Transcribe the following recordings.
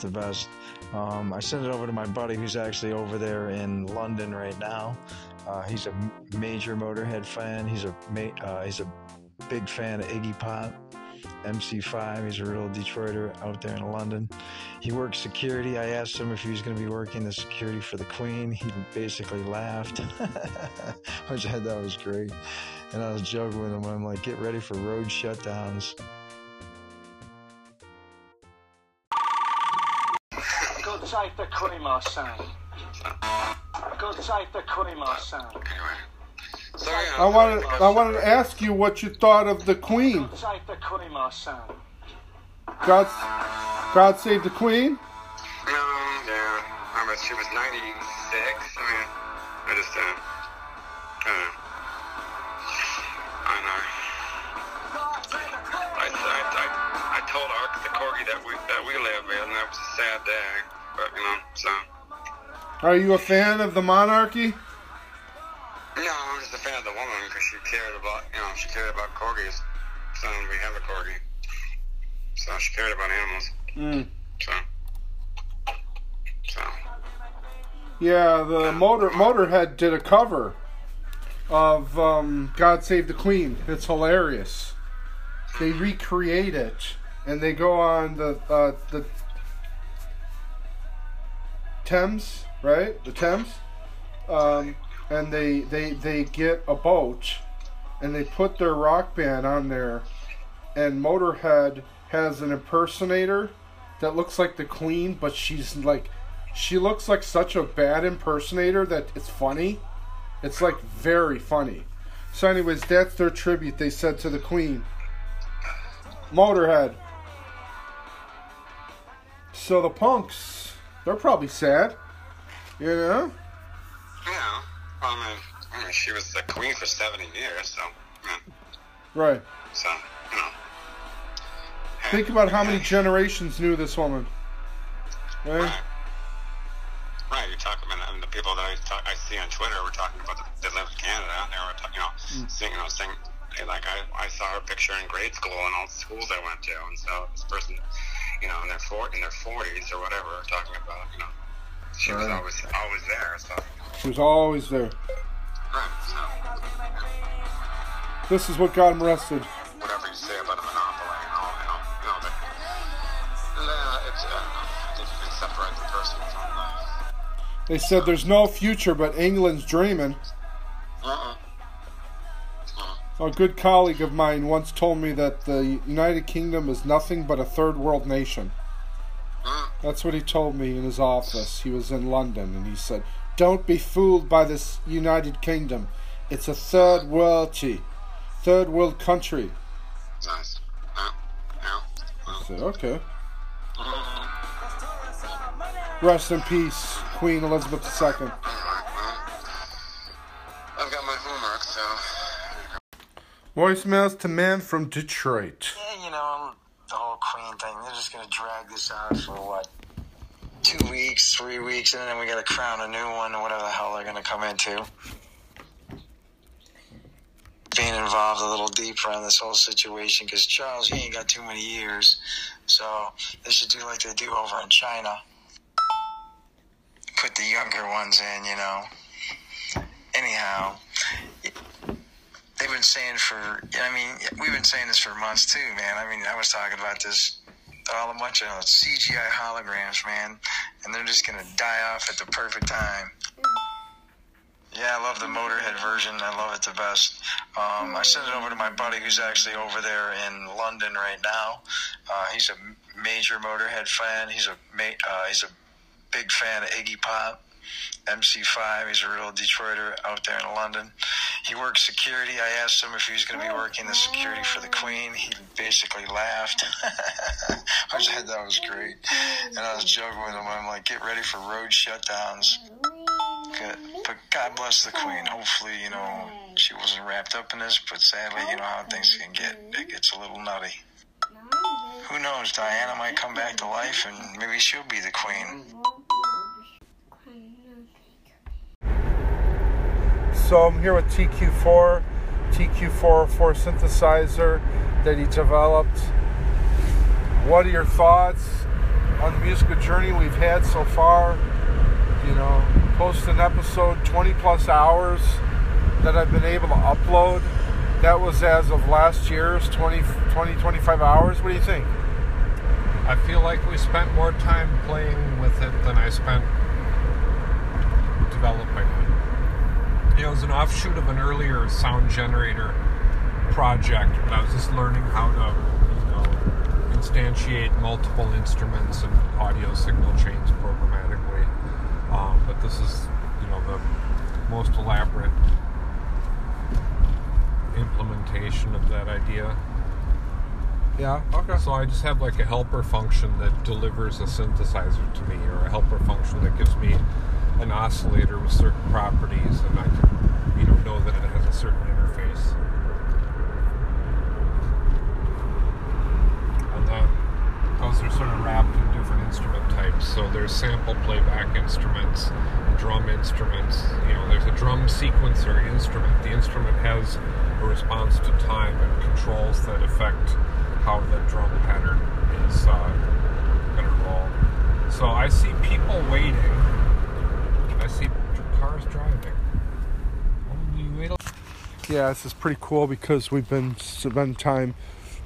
the best. Um, I sent it over to my buddy who's actually over there in London right now. Uh, he's a major Motorhead fan. He's a uh, he's a big fan of Iggy Pop. MC5. He's a real Detroiter out there in London. He works security. I asked him if he was going to be working the security for the Queen. He basically laughed, which I thought was great. And I was joking with him. I'm like, get ready for road shutdowns. Take the Queen, my son. Go take the Queen, my son. So, yeah, I wanted I wanted to ask you what you thought of the Queen. Go take the Queen, my son. God, God save the Queen. No, yeah. I mean, she was 96. I mean, I just, uh, I don't know. I know. I, I, I, I told Ark the corgi that we that we live with, and that was a sad day. But you know, so Are you a fan of the monarchy? no, I'm just a fan of the woman because she cared about, you know, she cared about corgis. So we have a corgi. So she cared about animals. Mm. So, so Yeah, the motor Motorhead did a cover of um, "God Save the Queen." It's hilarious. They recreate it, and they go on the uh, the Thames, right? The Thames, um, and they they they get a boat, and they put their rock band on there, and Motorhead has an impersonator that looks like the Queen, but she's like she looks like such a bad impersonator that it's funny. It's like very funny. So, anyways, that's their tribute they said to the Queen. Motorhead. So the punks, they're probably sad. You know? yeah. Well, I mean, I mean, she was the queen for 70 years, so yeah. Right. So you know. Think about how many generations knew this woman. Right? Right. Right, you're talking about I mean, the people that I, talk, I see on Twitter. We're talking about the, that live in Canada, and they were, talk, you know, hmm. seeing, you know, saying, hey, like I, I saw her picture in grade school and all the schools I went to, and so this person, you know, in their four, in their forties or whatever, talking about, you know, she was always always there. So, She was always there. right, so This is what got him arrested. whatever you say about a monopoly and all, you know, you know, that, uh, it's, uh, you can separate the person from the. They said there's no future, but England's dreaming. Uh-uh. A good colleague of mine once told me that the United Kingdom is nothing but a third world nation. That's what he told me in his office. He was in London and he said, Don't be fooled by this United Kingdom. It's a third world third world country. Nice. Yeah. Yeah. I said, Okay. Rest in peace, Queen Elizabeth II. Voicemails to man from Detroit. Yeah, you know, the whole Queen thing, they're just going to drag this out for what? Two weeks, three weeks, and then we got to crown a new one or whatever the hell they're going to come into. Being involved a little deeper on this whole situation because Charles, he ain't got too many years. So they should do like they do over in China. Put the younger ones in, you know. Anyhow, they've been saying for I mean we've been saying this for months too, man. I mean I was talking about this all a bunch of CGI holograms, man, and they're just gonna die off at the perfect time. Yeah, I love the Motorhead version. I love it the best. Um, I sent it over to my buddy who's actually over there in London right now. Uh, he's a major Motorhead fan. He's a ma- uh, he's a big fan of Iggy Pop. MC5. He's a real Detroiter out there in London. He works security. I asked him if he was going to be oh, working the security for the Queen. He basically laughed, I thought that was great. And I was joking with him. I'm like, get ready for road shutdowns. Good. But God bless the Queen. Hopefully, you know, she wasn't wrapped up in this, but sadly, you know how things can get. It gets a little nutty. Who knows? Diana might come back to life and maybe she'll be the Queen. So I'm here with TQ4, TQ404 synthesizer that he developed. what are your thoughts on the musical journey we've had so far? You know, post an episode 20 plus hours that I've been able to upload. That was as of last year's 20, 20 25 hours. What do you think? I feel like we spent more time playing with it than I spent developing it. You know, it was an offshoot of an earlier sound generator project, but I was just learning how to, you know, instantiate multiple instruments and audio signal chains programmatically. Um, but this is, you know, the most elaborate implementation of that idea. Yeah. Okay. So I just have like a helper function that delivers a synthesizer to me, or a helper function that gives me an oscillator with certain properties, and I can, you know, know that it has a certain interface. And then those are sort of wrapped in different instrument types. So there's sample playback instruments, drum instruments. You know, there's a drum sequencer instrument. The instrument has a response to time and controls that affect how the drum pattern is uh, going to roll. So I see people waiting. See cars driving. Wait Yeah, this is pretty cool because we've been spending time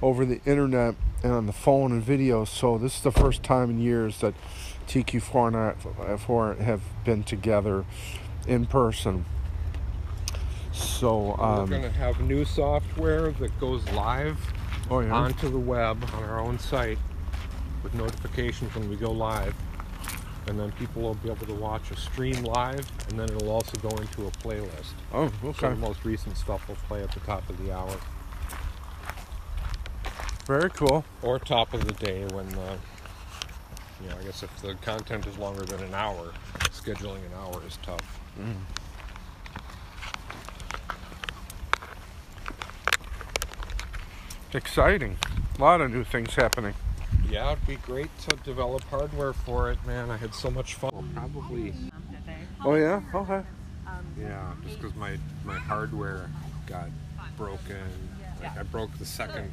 over the internet and on the phone and video. So this is the first time in years that TQ4 and I 4 have been together in person. So, We're um, going to have new software that goes live oh yeah, onto the web on our own site with notifications when we go live. And then people will be able to watch a stream live, and then it'll also go into a playlist. oh So okay, the most recent stuff will play at the top of the hour very cool. or top of the day when the, you know, I guess if the content is longer than an hour, scheduling an hour is tough. Mm. Exciting, a lot of new things happening. Yeah, it'd be great to develop hardware for it, man. I had so much fun. Well, probably, Oh yeah, okay. yeah, just because my my hardware got broken. Like I broke the second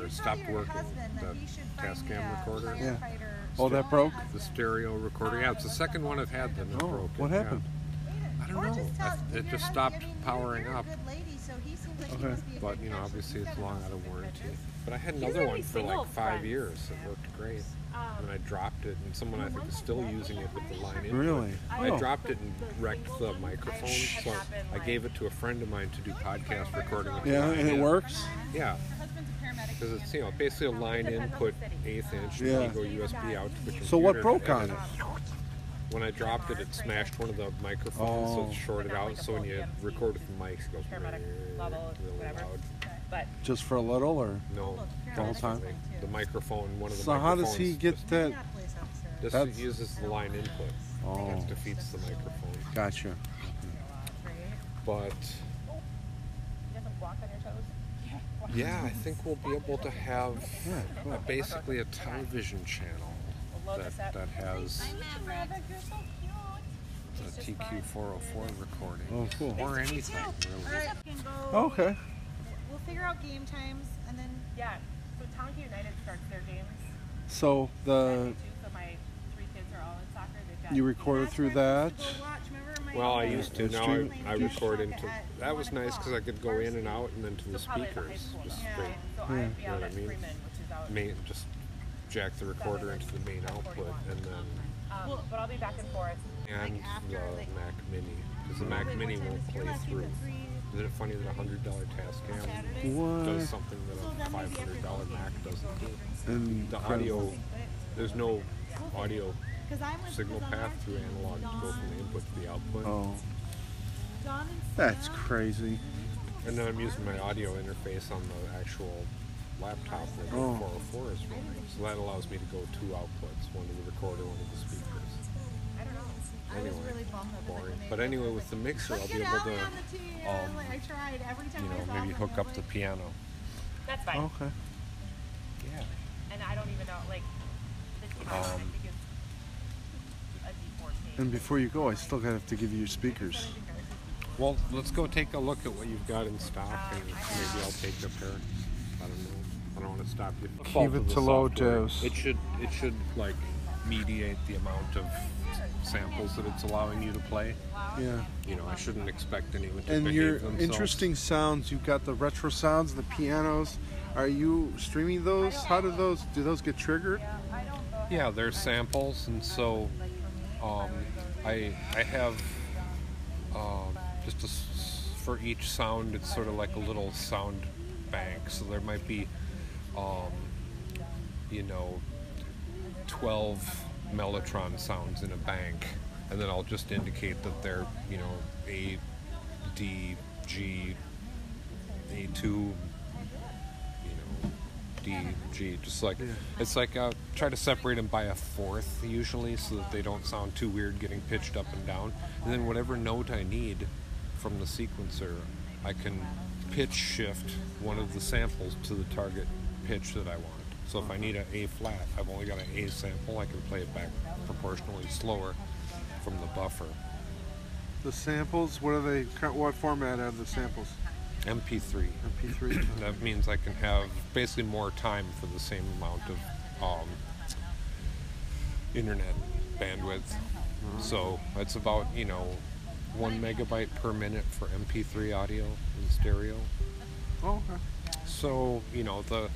or stopped working the Tascam recorder. Yeah. Oh, that broke. The stereo recorder. Yeah, it's the second one I've had that Oh, broken. what yeah. happened? I don't know. I, it just stopped powering up. Okay. But you know, obviously it's long out of warranty. But I had another already one for like five friends. years. It worked great. And I dropped it, and someone I think is still using it with the line input. Really? Oh. I Oh. dropped it and wrecked the microphone, so I gave it to a friend of mine to do podcast recording. with Yeah, and it works. Yeah, because it's you know basically a line input eighth inch, and Yeah. you go USB out to the computer. So what and broke on it? When I dropped it, it smashed one of the oh. microphones, so Oh. it's shorted out. So when you record with the mics, it goes Paramedic level, really loud. But Just for a little, or No, the whole time? the microphone, one of the So how does he get just- that? This That's- uses the line input. Oh, It defeats the microphone. gotcha. But doesn't walk on your toes. yeah, I think we'll be able to have Yeah, cool. uh, basically a television channel We'll load that, up. that has You're so cute. the TQ404 recording. Oh, cool. Or anything, really. can go. Okay. We'll figure out game times and then. Yeah. So Tonka United starts their games. So the so my three kids are all in soccer. They've got you recorded through that. used to go watch. Remember my Well, I used to. And Now I, I record into. That was nice because I could go in and out and then to the So probably at the high speakers. school Just though. straight Yeah. You know what I mean? Freeman, which is out. main, just jack the recorder into the main output and then Um, but I'll be back and forth. and after, the Mac Mini because the Mac Mini won't play through. Isn't it funny that a hundred dollar Tascam does What? something that a five hundred dollar Mac doesn't do? And The audio, there's no audio signal path through analog to go from the input to the output. Oh, that's crazy. And then I'm using my audio interface on the actual laptop where the Oh. 404 is running. So that allows me to go two outputs, one to the recorder, one to the speakers. Anyway, really bummed that boring. But anyway, with the like, mixer, I'll be able to, on the team." um, like, I tried every time you know, maybe and hook they're up the piano. That's fine. Okay. Yeah. And I don't even know, like, the piano, Um, a D4. And before you go, I still gotta have to give you your speakers. Well, let's go take a look at what you've got in stock, and maybe I'll take a pair. I don't know. I don't want to stop you. Keep it to low software. dose. It should it should like mediate the amount of samples that it's allowing you to play. Yeah. You know, I shouldn't expect anyone to And behave your themselves. interesting sounds, you've got the retro sounds, the pianos. Are you streaming those? How do those do those get triggered? Yeah, they're samples, and so um, I I have um, just a for each sound. It's sort of like a little sound bank. So there might be, um, you know, twelve mellotron sounds in a bank, and then I'll just indicate that they're you know A, D, G, A two, you know, D, G, just like it's like uh, try to separate them by a fourth usually, so that they don't sound too weird getting pitched up and down. And then whatever note I need from the sequencer, I can pitch shift one of the samples to the target pitch that I want. So if I need an A flat, I've only got an A sample. I can play it back proportionally slower from the buffer. The samples, what are they? What format are the samples? MP3. MP3. That means I can have basically more time for the same amount of um, internet bandwidth. So it's about you know one megabyte per minute for MP3 audio in stereo. oh, okay. So you know the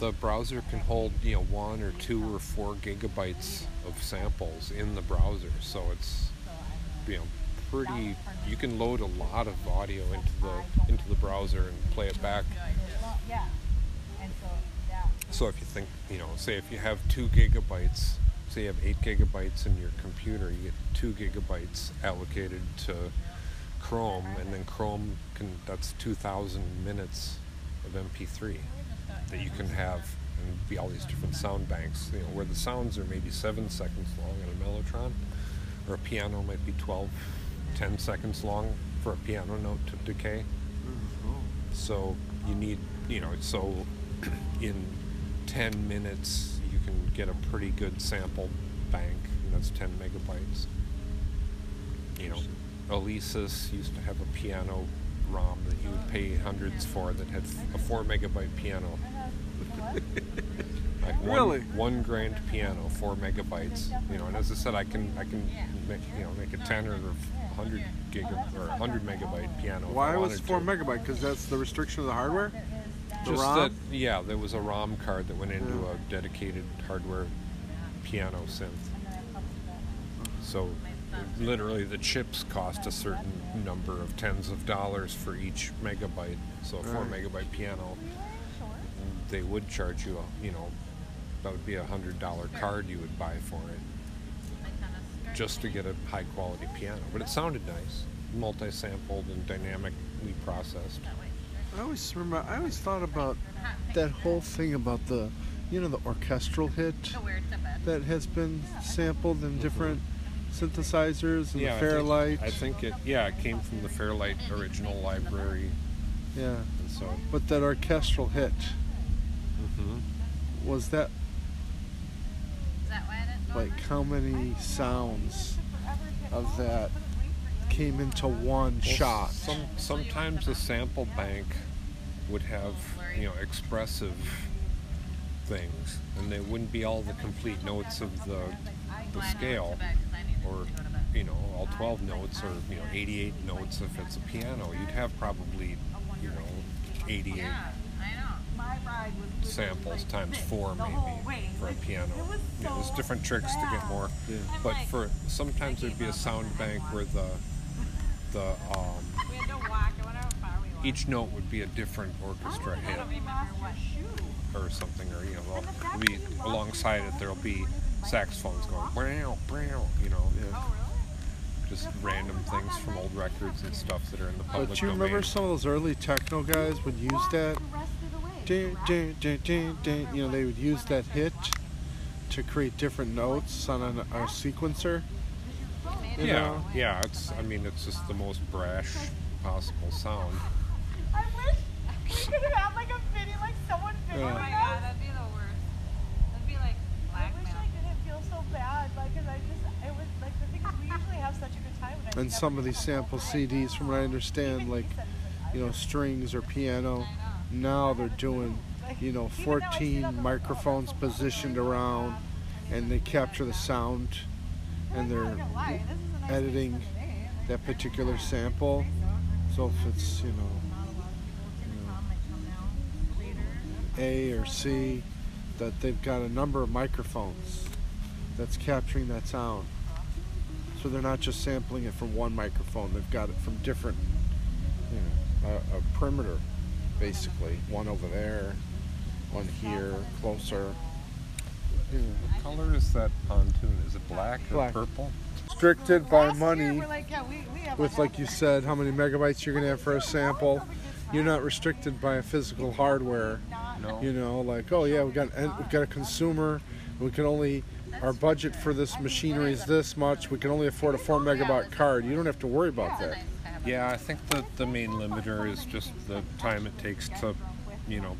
the browser can hold you know one or two or four gigabytes of samples in the browser. So it's you know pretty. You can load a lot of audio into the into the browser and play it back. So if you think you know, say if you have two gigabytes, say you have eight gigabytes in your computer, you get two gigabytes allocated to Chrome, and then Chrome can that's two thousand minutes of MP3 that you can have and be all these different sound banks. You know, where the sounds are maybe seven seconds long on a mellotron, or a piano might be 12, 10 seconds long for a piano note to decay. So you need, you know, so in 10 minutes you can get a pretty good sample bank, and that's 10 megabytes. You know, Alesis used to have a piano ROM that you would pay hundreds for that had a 4 megabyte piano. like one, Really? one grand piano, four megabytes. You know, and as I said, I can I can make you know make a ten or a hundred gig or a hundred megabyte piano. Why was four to. megabyte? Because that's the restriction of the hardware. The Just ROM? that, yeah, there was a ROM card that went into a dedicated hardware piano synth. So, literally, the chips cost a certain number of tens of dollars for each megabyte. So, a four Right. megabyte piano, they would charge you, a, you know, that would be a hundred dollar card you would buy for it, just to get a high quality piano. But it sounded nice, multi-sampled and dynamically processed. I always remember. I always thought about that whole thing about the, you know, the orchestral hit that has been sampled in different synthesizers and Yeah, the I think- Fairlight. I think it. Yeah, it came from the Fairlight original library, yeah, and so. but that orchestral hit hmm was that like how many sounds of that came into one shot? Some sometimes a sample bank would have you know expressive things, and they wouldn't be all the complete notes of the the scale, or you know all 12 notes, or you know 88 notes if it's a piano. You'd have probably you know 88 samples times four maybe for a piano. You know, there's different tricks to get more. But for sometimes there'd be a sound bank where the the um, We had to walk. I how far we each note would be a different orchestra hit don't remember what shoe. or something, or you know, there'll be alongside it there'll be saxophones going, brow, brow, you know, Oh, just random things from old records and stuff that are in the public But you domain. remember some of those early techno guys would use that, dun, dun, dun, dun, dun, you know, they would use that hit to create different notes on an, a sequencer. you yeah, know? yeah, it's. I mean, it's just the most brash possible sound. I wish we could have had like a video, like someone Oh videoing my us. god, that'd be the worst. That'd be like I wish blackmail. I didn't feel so bad, like, cause I just, it was like the thing is, we usually have such a good time. And, And some of these sample. CDs, from what I understand, like like, you know, strings or piano. Now they're doing you know, Even though I see it 14 microphones positioned around, and they capture the sound, and they're editing that particular sample. So if it's, you know, A or C, that they've got a number of microphones that's capturing that sound. So they're not just sampling it from one microphone, they've got it from different, you know, a, a perimeter, basically. One over there, one here, closer. What color is that pontoon? Is it black or purple? Restricted by money. like, yeah, we, we with like you said how many megabytes you're going to have for a sample you're not restricted by a physical hardware No. you know like oh yeah we got and we've got a consumer we can only our budget for this machinery is this much we can only afford a 4 megabyte card you don't have to worry about that Yeah, I think that the main limiter is just the time it takes to, you know,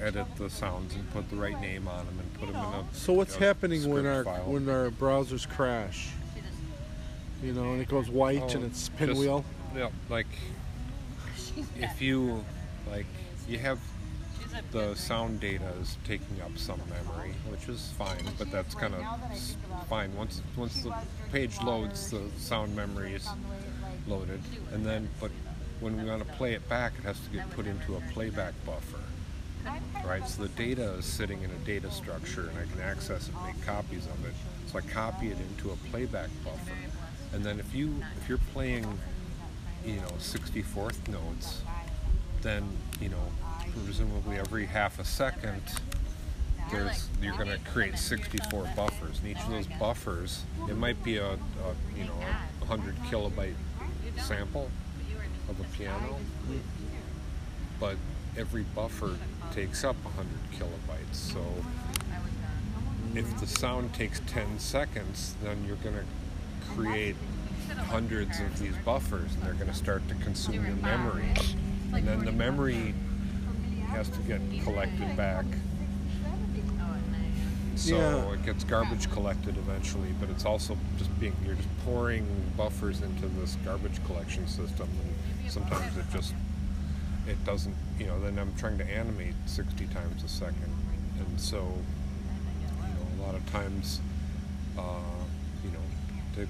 edit the sounds and put the right name on them and put them in a. so what's a happening when script our file. when our browsers crash you know and it goes white Oh, and it's just- pinwheel Yeah, like if you like you have the sound data is taking up some memory, which is fine, but that's kind of fine. Once once the page loads, the sound memory is loaded, and then but when we want to play it back, it has to get put into a playback buffer. Right, so the data is sitting in a data structure, and I can access it and make copies of it. So I copy it into a playback buffer, and then if you if you're playing, you know, 64th notes, then you know, presumably every half a second, there's you're going to create 64 buffers, and each of those buffers, it might be a, a you know a 100 kilobyte sample of a piano, but every buffer takes up 100 kilobytes. So if the sound takes 10 seconds, then you're going to create hundreds of these buffers and they're going to start to consume your memory. And then the memory has to get collected back. So Yeah. it gets garbage collected eventually, but it's also just being you're just pouring buffers into this garbage collection system and sometimes it just it doesn't you know, then I'm trying to animate sixty times a second. And so you know, a lot of times uh, you know, they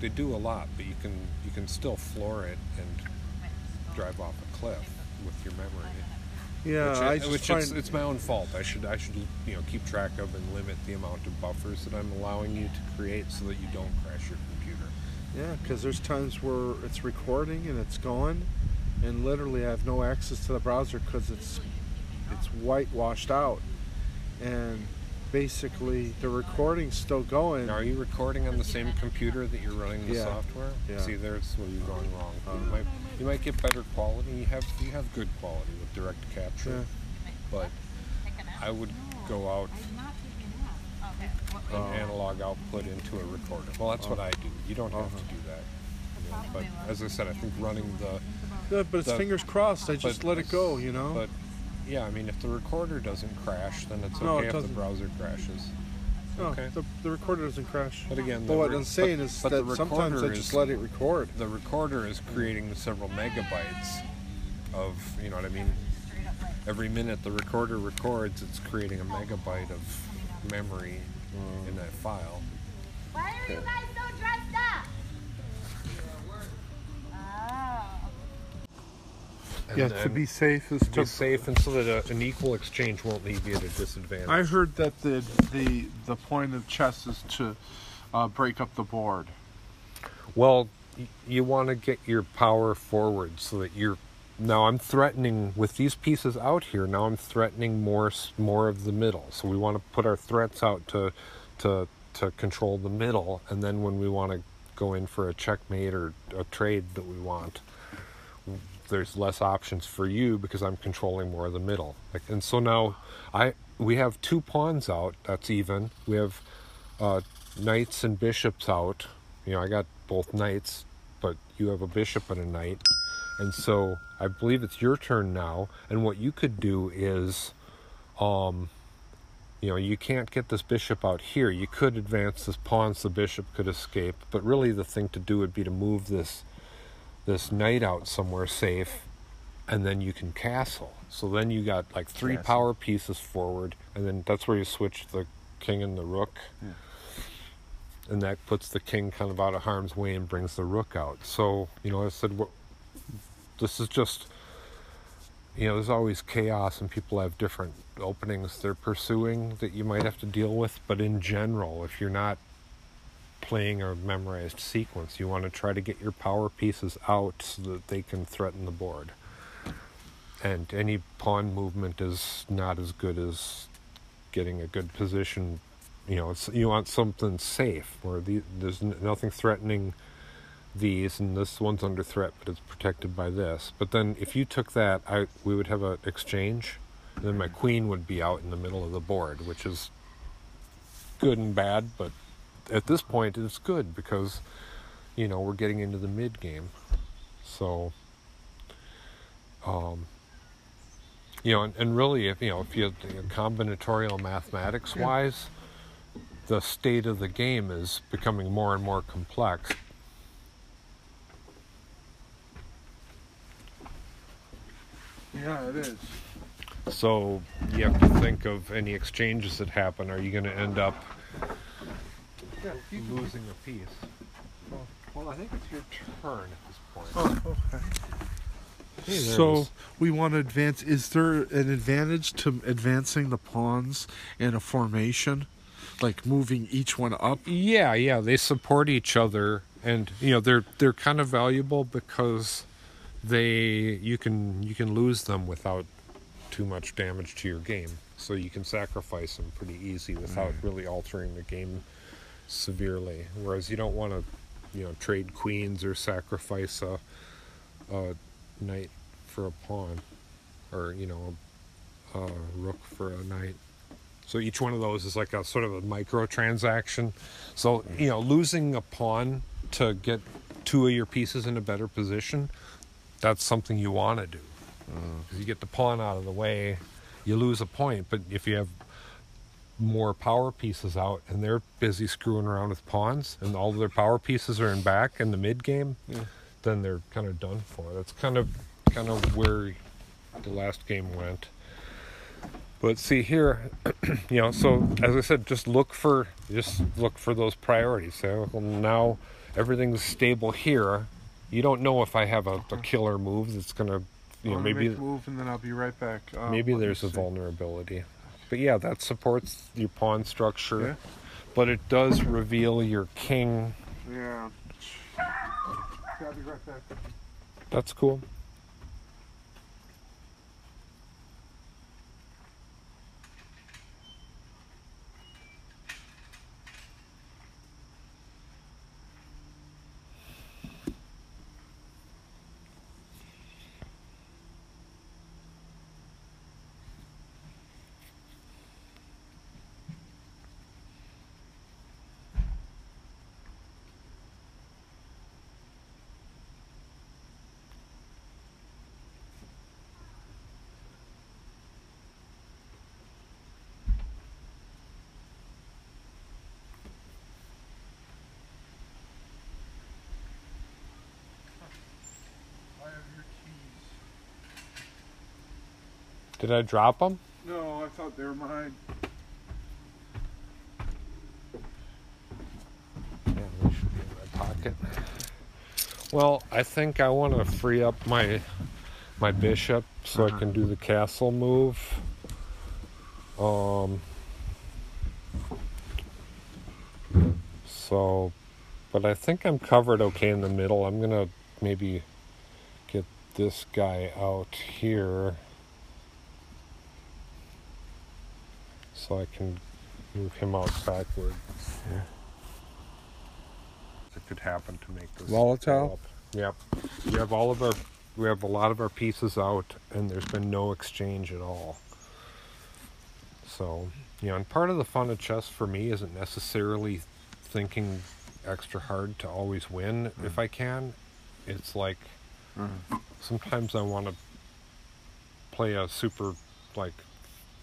they do a lot, but you can you can still floor it and drive off a cliff with your memory. Yeah which, i which it's, it's my own fault. I should I should you know keep track of and limit the amount of buffers that I'm allowing you to create so that you don't crash your computer. Yeah, because there's times where it's recording and it's gone, and literally I have no access to the browser because it's it's whitewashed out, and basically the recording's still going. Now, are you recording on the same computer that you're running the Yeah. software? Yeah. See, there's where you're going wrong. You might you might get better quality. You have you have good quality with direct capture, Yeah. but I would go out an analog output into a recorder. Well, that's what I do. You don't have Uh-huh. to do that. you know, But as I said, I think running the Good, but it's the- fingers crossed. I just let it go, you know. But yeah, I mean, if the recorder doesn't crash, then it's No, okay it if the doesn't. browser crashes. no, okay. the, the recorder doesn't crash. But again, But the what re- I'm saying but- is but the that sometimes I recorder just is- let it record. The recorder is creating several megabytes of, you know what I mean? Every minute the recorder records, it's creating a megabyte of memory mm. in that file. Why are you guys so dressed up? Oh. And yeah, to be safe is to be safe, and so that a, an equal exchange won't leave you at a disadvantage. I heard that the the the point of chess is to uh, break up the board. Well, y- you want to get your power forward so that you're. Now I'm threatening with these pieces out here. Now I'm threatening more more of the middle. So we want to put our threats out to to to control the middle, and then when we want to go in for a checkmate or a trade that we want, there's less options for you because I'm controlling more of the middle. Like, and so now I we have two pawns out. That's even. We have uh, knights and bishops out. You know, I got both knights, but you have a bishop and a knight. And so I believe it's your turn now. And what you could do is, um, you know, you can't get this bishop out here. You could advance this pawn so the bishop could escape. But really, the thing to do would be to move this this knight out somewhere safe and then you can castle. So then you got like three Castle. power pieces forward, and then that's where you switch the king and the rook. Yeah. And that puts the king kind of out of harm's way and brings the rook out. So, you know, I said, what, this is just, you know, there's always chaos and people have different openings they're pursuing that you might have to deal with. But in general, if you're not playing a memorized sequence, you want to try to get your power pieces out so that they can threaten the board. And any pawn movement is not as good as getting a good position. You know, you want something safe where the, there's nothing threatening these, and this one's under threat, but it's protected by this. But then, if you took that, I we would have an exchange. And then my queen would be out in the middle of the board, which is good and bad. But at this point, it's good because you know we're getting into the mid game. So, um, you know, and, and really, if you know, if you combinatorial mathematics wise, the state of the game is becoming more and more complex. Yeah, it is. So you have to think of any exchanges that happen. Are you going to end up Yeah, you can- losing a piece? Well, I think it's your turn at this point. Oh, okay. Hey, there it So is. we want to advance. Is there an advantage to advancing the pawns in a formation, like moving each one up? Yeah, yeah, they support each other, and you know they're they're kind of valuable because they you can you can lose them without too much damage to your game. So you can sacrifice them pretty easy without mm. really altering the game severely. Whereas you don't want to, you know, trade queens or sacrifice a, a knight for a pawn, or you know, a, a rook for a knight. So each one of those is like a sort of a micro transaction. So, mm. you know, losing a pawn to get two of your pieces in a better position, that's something you want to do. Mm. Because you get the pawn out of the way, you lose a point. But if you have more power pieces out and they're busy screwing around with pawns and all of their power pieces are in back in the mid game, then they're kind of done for. That's kind of kind of where the last game went. But see here, you know, so as I said, just look for just look for those priorities. So now everything's stable here. You don't know if I have a, a killer move that's gonna, you know, maybe move and then I'll be right back. Uh, maybe there's a see. vulnerability. But yeah, that supports your pawn structure. Yeah. But it does reveal your king. Yeah. I'll be right back. That's cool. Did I drop them? No, I thought they were mine. Yeah, they should be in my pocket. Well, I think I want to free up my my bishop so I can do the castle move. Um. So, but I think I'm covered okay in the middle. I'm gonna maybe get this guy out here so I can move him out backward. That could happen to make this Volatile? up. Yep. We have all of our we have a lot of our pieces out and there's been no exchange at all. So, you know, and part of the fun of chess for me isn't necessarily thinking extra hard to always win if mm. I can. It's like mm. sometimes I want to play a super like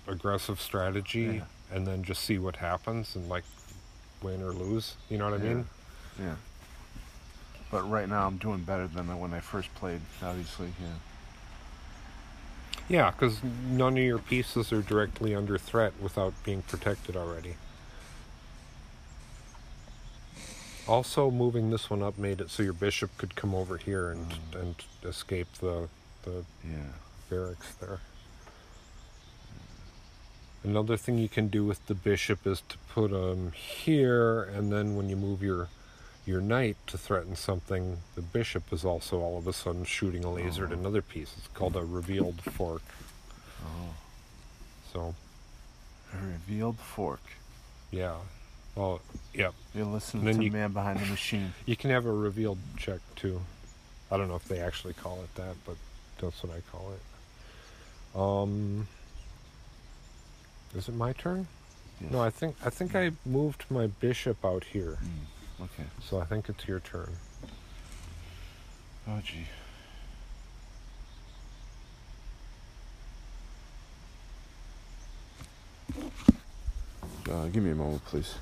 aggressive strategy and then just see what happens and like win or lose. You know what I Yeah. mean? Yeah. But right now I'm doing better than when I first played, obviously, yeah. Yeah, because none of your pieces are directly under threat without being protected already. Also, moving this one up made it so your bishop could come over here and, mm. and escape the the Yeah. barracks there. Another thing you can do with the bishop is to put him here, and then when you move your your knight to threaten something, the bishop is also all of a sudden shooting a laser at another piece. It's called a revealed fork. Oh. So, A revealed fork. yeah. Well, yep. You're listening to you- Man Behind the Machine. You can have a revealed check too. I don't know if they actually call it that, but that's what I call it. Um, is it my turn? Yes. No, I think I think I moved my bishop out here, Mm, okay. so I think it's your turn. Oh, gee. Uh, give me a moment, please.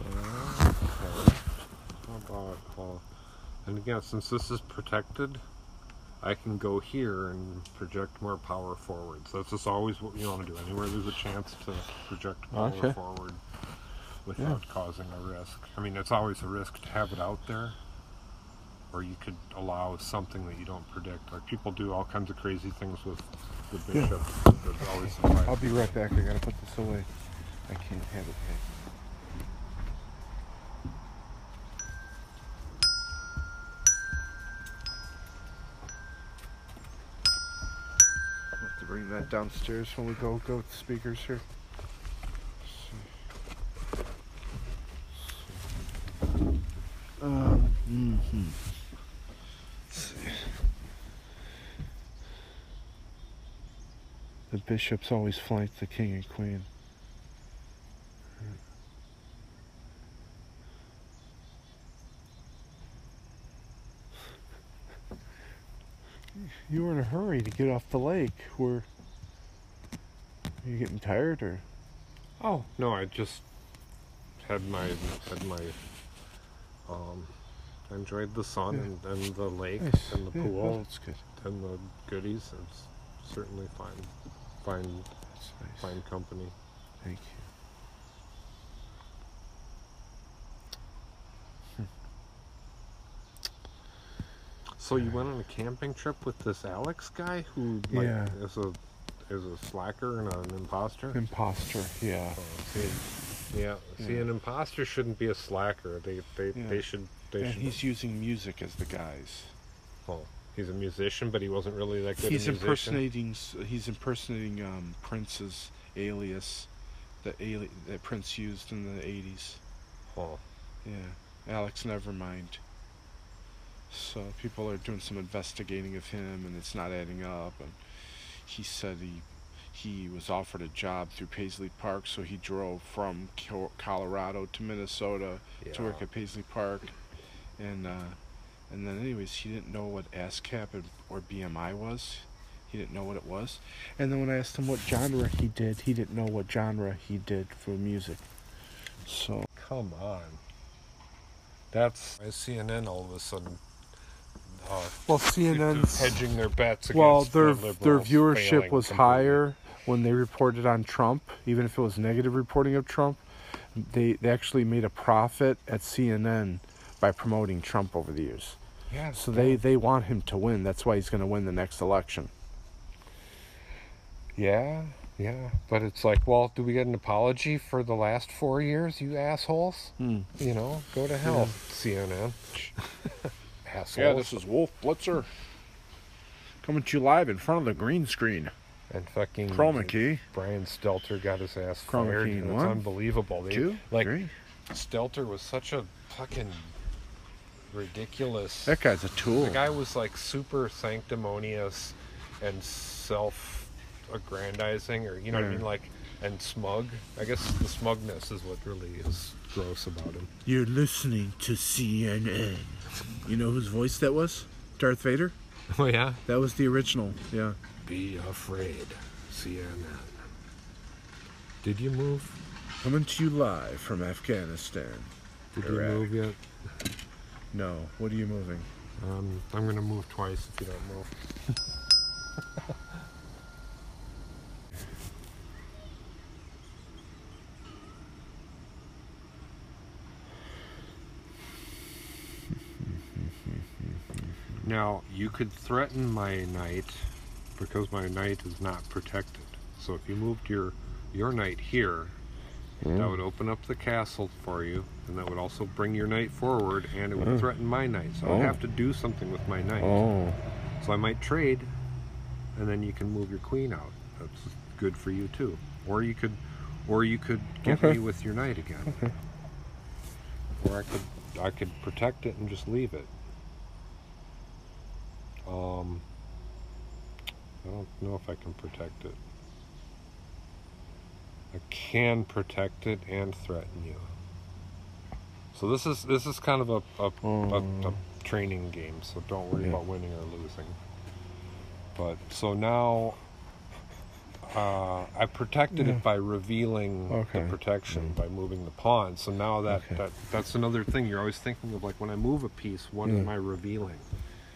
Okay. How about well, again, since this is protected, I can go here and project more power forward. So that's just always what you want to do. Anywhere there's a chance to project power Okay. forward without causing a risk. I mean, it's always a risk to have it out there, or you could allow something that you don't predict. Like people do all kinds of crazy things with the Yeah. bishop. There's always I'll be right back. I gotta put this away. I can't have it yet. Bring that downstairs when we go go with the speakers here. Um. Let's see. The bishops always flank the king and queen. You were in a hurry to get off the lake. Were you getting tired or? Oh no, I just had my had my um I enjoyed the sun and, and the lake Nice. and the Yeah, pool and the goodies. It's certainly fine fine nice. fine company. Thank you. So you went on a camping trip with this Alex guy who like Yeah. is a is a slacker and an imposter? Imposter. Yeah. Oh, see, yeah. See, Yeah. an imposter shouldn't be a slacker. They they, Yeah. they should they And should. he's using music as the guise. oh, he's a musician, but he wasn't really that good. He's a impersonating. He's impersonating um, Prince's alias, the ali- that Prince used in the '80s. Oh, Yeah, Alex Nevermind. So people are doing some investigating of him, and it's not adding up. And he said he he was offered a job through Paisley Park, so he drove from Colorado to Minnesota to work at Paisley Park, and uh, and then anyways he didn't know what ASCAP or BMI was. He didn't know what it was, and then when I asked him what genre he did, he didn't know what genre he did for music. So Come on. That's why CNN all of a sudden. Uh, well, CNN's hedging their bets against Well, their the their viewership was completely. higher when they reported on Trump, even if it was negative reporting of Trump. They they actually made a profit at CNN by promoting Trump over the years. Yeah. So they they want him to win. That's why he's going to win the next election. Yeah, yeah. But it's like, well, do we get an apology for the last four years, you assholes? Hmm. You know, go to hell, CNN. assholes. is Wolf Blitzer coming to you live in front of the green screen. and fucking Chroma key. Brian Stelter got his ass Chroma fired. key and It's unbelievable. They, Two, like three. Stelter was such a fucking ridiculous. That guy's a tool. The guy was like super sanctimonious and self-aggrandizing, or you know what I mean, like and smug. I guess the smugness is what really is gross about him. You're listening to CNN. You know whose voice that was? Darth Vader? Oh yeah. That was the original. Yeah. Be afraid, CNN. Did you move? Coming to you live from Afghanistan. Did you move yet? No. What are you moving? Um, I'm gonna move twice if you don't move. now you could threaten my knight because my knight is not protected. So if you moved your your knight here, that would open up the castle for you, and that would also bring your knight forward, and it would hmm. threaten my knight. So I'd Oh. have to oh. do something with my knight. Oh. So I might trade, and then you can move your queen out. That's good for you too. Or you could, or you could get Okay. me with your knight again. Okay. Or I could, I could protect it and just leave it. Um, I don't know if I can protect it. I can protect it and threaten you. So this is this is kind of a a, a, a training game. So don't worry Yeah. about winning or losing. But so now uh, I protected Yeah. it by revealing Okay. the protection by moving the pawn. So now that, Okay. that that's another thing you're always thinking of. Like when I move a piece, what Yeah. am I revealing?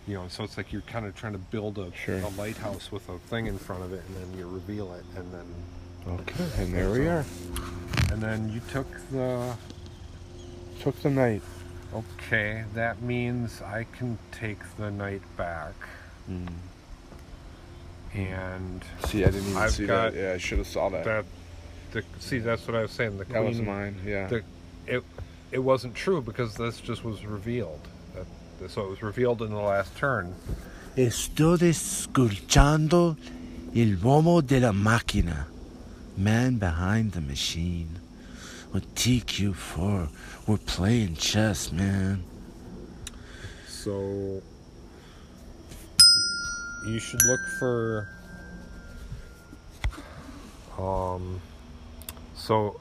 You know, so it's like you're kind of trying to build a, Sure. a lighthouse with a thing in front of it, and then you reveal it, and then Okay. And there we are. and then you took the Took the knight. Okay, that means I can take the knight back. Mm. And See, I didn't even I've see that. Yeah, I should have saw that. that the see that's what I was saying. The That was mine. Yeah. The, it it wasn't true because this just was revealed. So it was revealed in the last turn. Estoy escuchando el bomo de la máquina. Man behind the machine. With TQ4, we're playing chess, man. So you should look for um so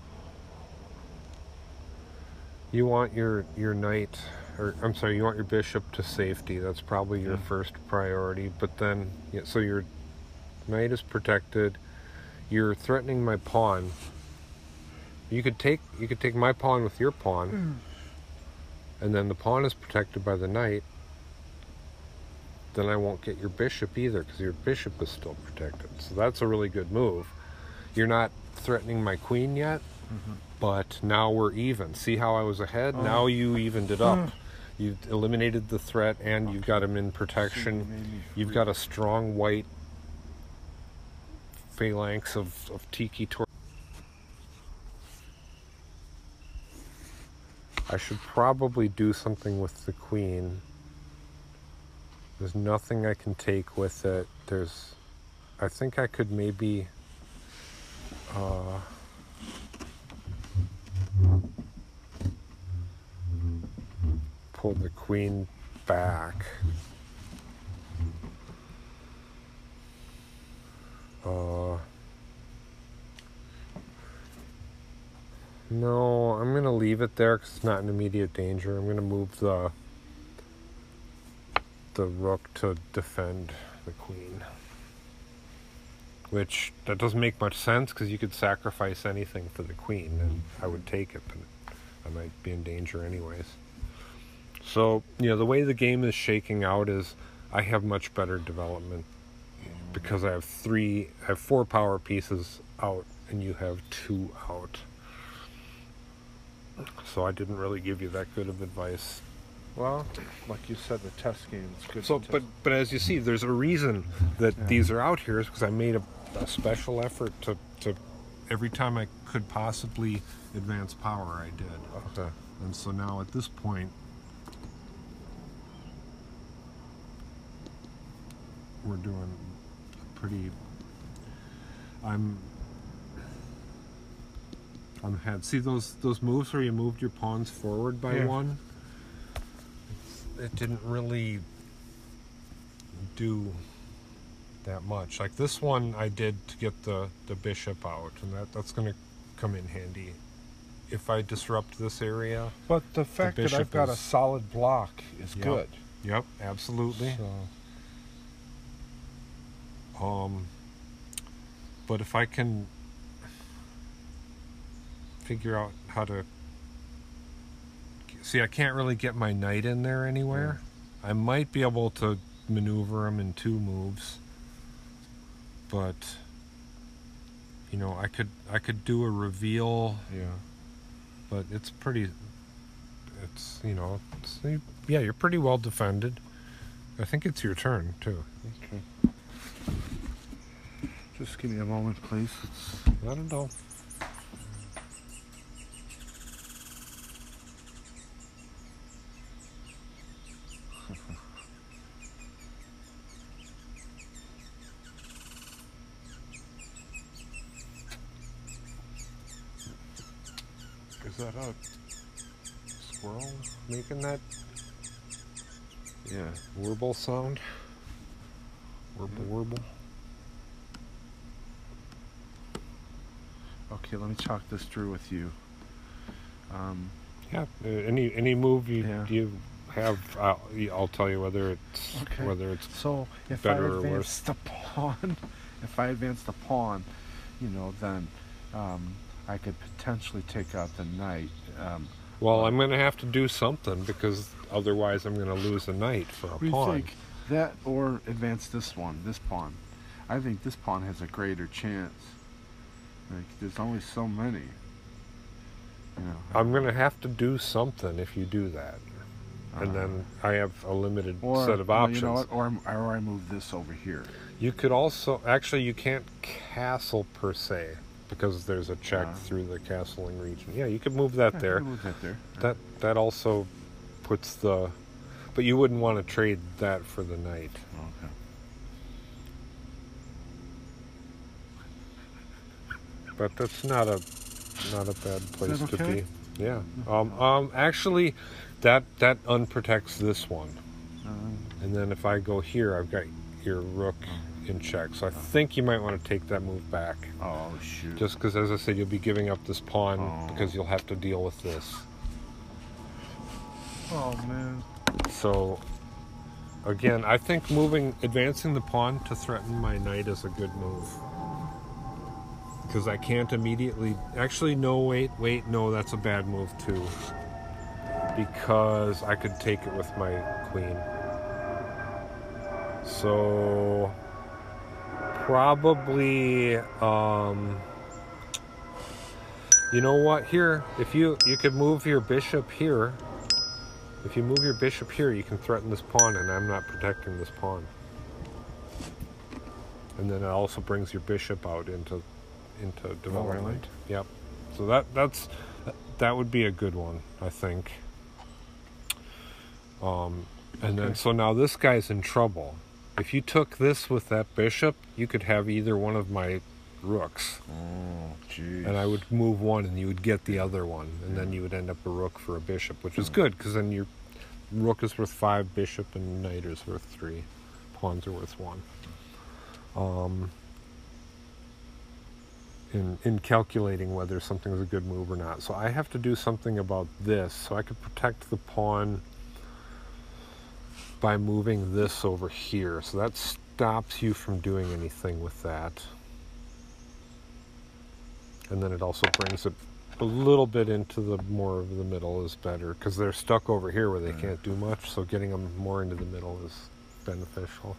you want your your knight or I'm sorry, you want your bishop to safety. That's probably your first priority, but then yeah, so your knight is protected. You're threatening my pawn. You could take you could take my pawn with your pawn hmm. and then the pawn is protected by the knight, then I won't get your bishop either because your bishop is still protected. So that's a really good move. You're not threatening my queen yet, mm-hmm. but now we're even. See how I was ahead? Oh. Now you evened it up. Hmm. You've eliminated the threat and you've got him in protection. You've got a strong white phalanx of, of tiki tor. I should probably do something with the queen. There's nothing I can take with it. There's. I think I could maybe. Uh, pull the queen back. Uh, no, I'm gonna leave it there because it's not in immediate danger. I'm gonna move the the rook to defend the queen. Which that doesn't make much sense because you could sacrifice anything for the queen, and I would take it, but I might be in danger anyways. So you know the way the game is shaking out is I have much better development because I have three, I have four power pieces out, and you have two out. So I didn't really give you that good of advice. Well, like you said, the test game is good. So, but but as you see, there's a reason that Yeah. these are out here is because I made a, a special effort to to every time I could possibly advance power, I did. Okay. And so now at this point, we're doing a pretty I'm I'm had see those those moves where you moved your pawns forward by Yeah. one. It didn't really do that much. Like this one, I did to get the the bishop out, and that that's going to come in handy if I disrupt this area. But the fact that I've bishop got a solid block is Yep. good. Yep, absolutely. So Um, but if I can figure out how to see, I can't really get my knight in there anywhere. I might be able to maneuver him in two moves, but you know, I could I could do a reveal, yeah. but it's pretty. It's you know, it's, yeah, you're pretty well defended. I think it's your turn too. Okay. Just give me a moment, please. It's I don't know. Is that a squirrel making that yeah. warble sound? Warble, warble. Okay, let me talk this through with you. Um, Yeah. uh, Any any move you Yeah. you have, I'll, I'll tell you whether it's Okay. whether it's so if Better I or advance worse? the pawn, if I advance the pawn, you know, then um, I could potentially take out the knight. Um, Well, I'm going to have to do something because otherwise I'm going to lose a knight for a what do you pawn. think? That or advance this one, this pawn. I think this pawn has a greater chance. Like, there's only so many. You know. I'm going to have to do something if you do that. And Uh, then I have a limited or, set of options. You know what? Or, or I move this over here. You could also actually you can't castle per se because there's a check Uh. through the castling region. Yeah, you could move that Yeah, there. move that there. That that also puts the but you wouldn't want to trade that for the knight. Okay. But that's not a not a bad place that to be. Yeah. Um um actually that that unprotects this one. Uh, And then if I go here I've got your rook in check. So I think you might want to take that move back. oh shoot. Just because, as I said, you'll be giving up this pawn Oh. because you'll have to deal with this. oh man. So, again, I think moving, advancing the pawn to threaten my knight is a good move. Because I can't immediately. Actually, no, wait, wait, no, that's a bad move too. Because I could take it with my queen. So, probably. Um, you know what? Here, if you you could move your bishop here. If you move your bishop here, you can threaten this pawn, and I'm not protecting this pawn. And then it also brings your bishop out into into development. Yep. So that that's that would be a good one, I think. Um, and then Okay. so now this guy's in trouble. If you took this with that bishop, you could have either one of my rooks, Oh jeez. and I would move one, and you would get the other one, and then you would end up a rook for a bishop, which is good because then your rook is worth five, bishop and knight is worth three, pawns are worth one. Um, in in calculating whether something is a good move or not, so I have to do something about this, so I could protect the pawn by moving this over here. So that stops you from doing anything with that. And then it also brings it a little bit into the more of the middle is better because they're stuck over here where they can't do much. So getting them more into the middle is beneficial.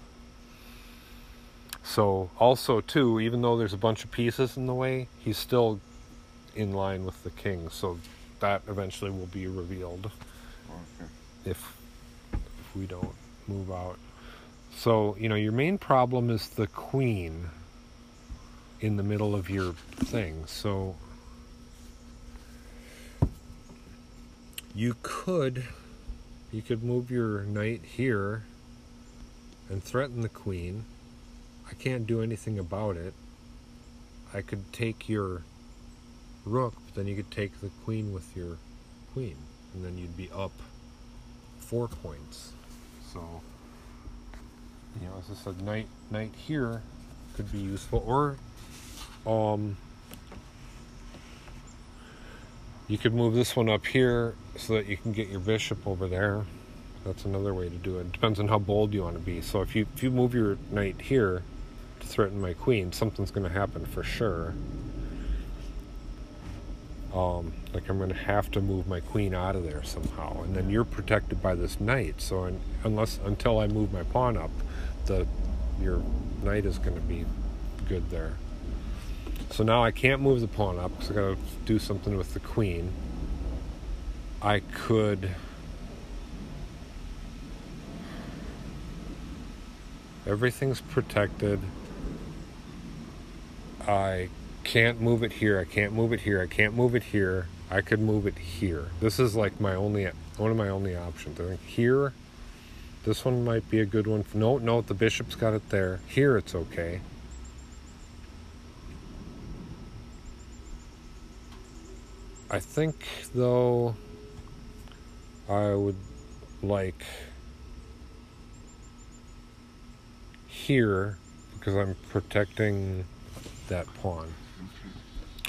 So also too, even though there's a bunch of pieces in the way, he's still in line with the king. So that eventually will be revealed Okay. if if we don't move out. So, you know, your main problem is the queen in the middle of your thing. So you could you could move your knight here and threaten the queen. I can't do anything about it. I could take your rook, but then you could take the queen with your queen, and then you'd be up four points. So, you know, as I said, knight knight here could be useful, or um, you could move this one up here so that you can get your bishop over there. That's another way to do it. it Depends on how bold you want to be. So if you if you move your knight here threaten my queen, something's going to happen for sure. Um, like I'm going to have to move my queen out of there somehow, and then you're protected by this knight. So un unless until I move my pawn up, the your knight is going to be good there. So now I can't move the pawn up because I got to do something with the queen. I could. Everything's protected. I can't move it here. I can't move it here. I can't move it here. I could move it here. This is like my only one of my only options. I think here, this one might be a good one. No, no, the bishop's got it there. Here it's okay. I think though I would like here because I'm protecting that pawn.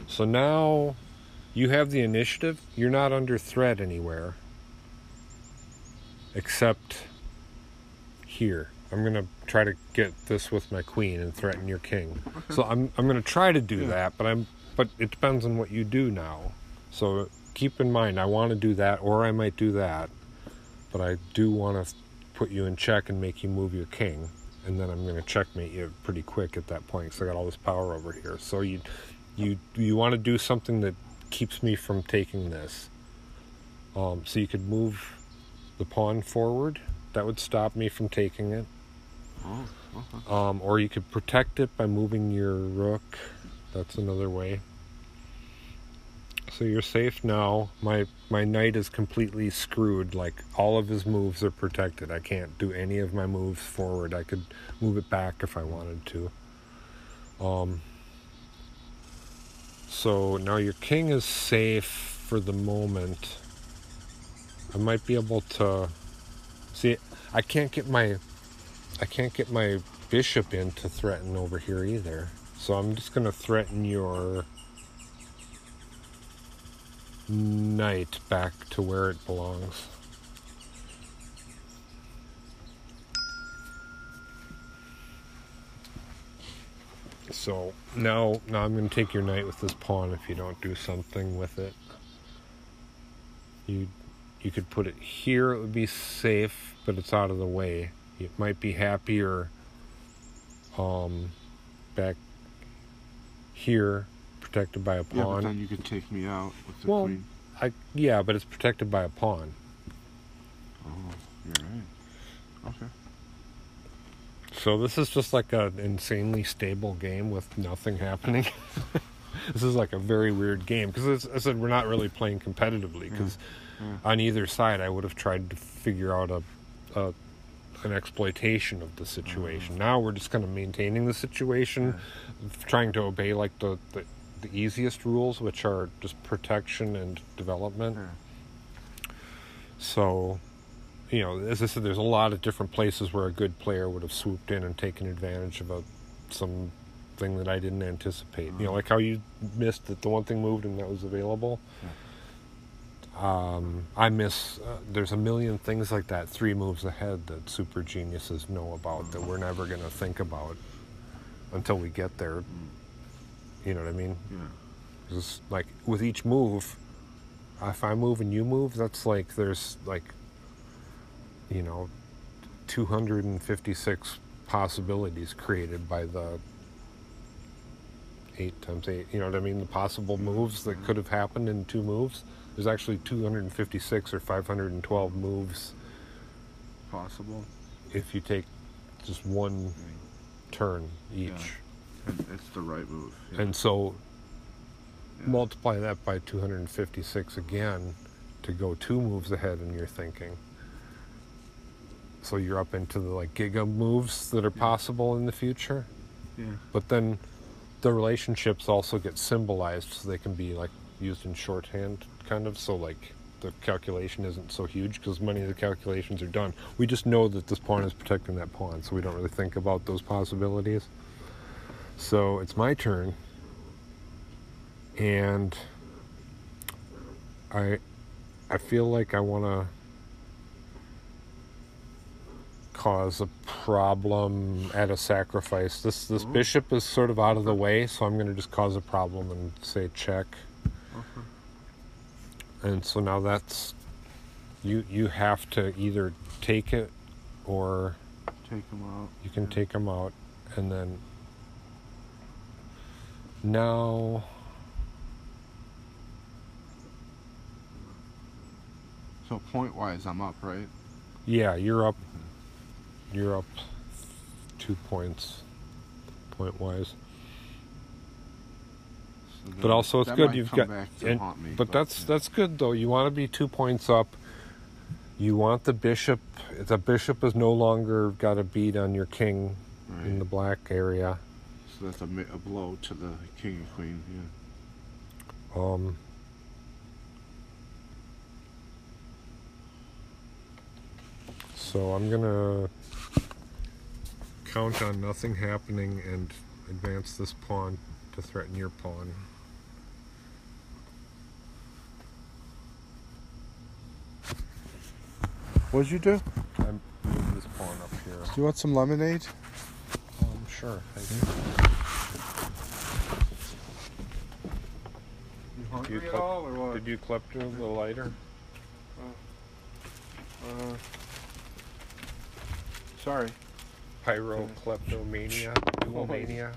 So now you have the initiative. You're not under threat anywhere except here. I'm gonna try to get this with my queen and threaten your king. So I'm I'm gonna try to do that, but I'm but it depends on what you do now. So keep in mind, I want to do that, or I might do that, but I do want to put you in check and make you move your king, and then I'm going to checkmate you pretty quick at that point because I got all this power over here. So you, you, you want to do something that keeps me from taking this. Um, so you could move the pawn forward. That would stop me from taking it. Oh, okay. Um, or you could protect it by moving your rook. That's another way. So you're safe now. My my knight is completely screwed. Like all of his moves are protected. I can't do any of my moves forward. I could move it back if I wanted to. Um. So now your king is safe for the moment. I might be able to see. I can't get my I can't get my bishop in to threaten over here either. So I'm just gonna threaten your knight back to where it belongs. So now, now I'm going to take your knight with this pawn if you don't do something with it. You, you could put it here; it would be safe, but it's out of the way. It might be happier. Um, back here, protected by a pawn. Yeah, but then you could take me out with the Well, queen. I yeah, but it's protected by a pawn. Oh, you're right. Okay. So this is just like an insanely stable game with nothing happening. this is like a very weird game because as I said, we're not really playing competitively because Yeah. on either side, I would have tried to figure out a, a an exploitation of the situation. Mm-hmm. Now we're just kind of maintaining the situation, trying to obey like the, the the easiest rules, which are just protection and development. Yeah. So, you know, as I said, there's a lot of different places where a good player would have swooped in and taken advantage of a some thing that I didn't anticipate. You know, hmm. like how you missed that the one thing moved and that was available. Hmm. Um, I miss. Uh, there's a million things like that, three moves ahead that super geniuses know about that we're never going to think about until we get there. You know what I mean? Yeah. Just like with each move, if I move and you move, that's like there's like, you know, 256 possibilities created by the eight times eight. You know what I mean? The possible moves that mm-hmm. could have happened in two moves. There's actually 256 or 512 moves Possible. if you take just one turn each. Yeah. And it's the right move. Yeah. And so Yeah. multiply that by 256 again to go two moves ahead in your thinking. So you're up into the like giga moves that are possible in the future. Yeah. But then the relationships also get symbolized so they can be like used in shorthand kind of so like the calculation isn't so huge because many of the calculations are done we just know that this pawn is protecting that pawn so we don't really think about those possibilities so it's my turn and i i feel like i want to cause a problem at a sacrifice. This this bishop is sort of out of the way, so I'm going to just cause a problem and say check. Mm-hmm. And so now that's you you have to either take it or Take them out. you can take them out and then now So point wise, I'm up, right? yeah, you're up you're up 2 points point wise. So But also it's good you've got and- me, but that's yeah. that's good though. You want to be 2 points up. You want the bishop the bishop is no longer got a beat on your king in the black area. So that's a, a blow to the king and queen. Yeah. Um So I'm gonna count on nothing happening and advance this pawn to threaten your pawn. What'd you do? I move this pawn up here. Do you want some lemonade? Sure. Thank You you. hungry You at all, or what? Did you clip to the lighter? Uh, sorry. Pyro kleptomania, duomania.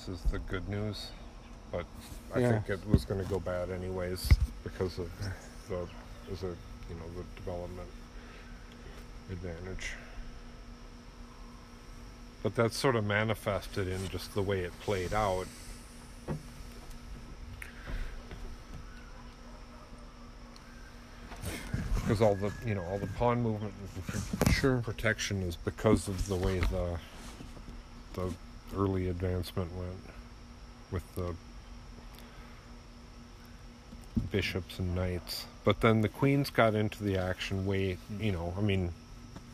Guess is the good news, but I Yeah. think it was going to go bad anyways because of the a you know the development advantage. But that's sort of manifested in just the way it played out. Because all the you know all the pawn movement and Sure. protection is because of the way the the early advancement went with the bishops and knights. But then the queens got into the action way, you know, I mean,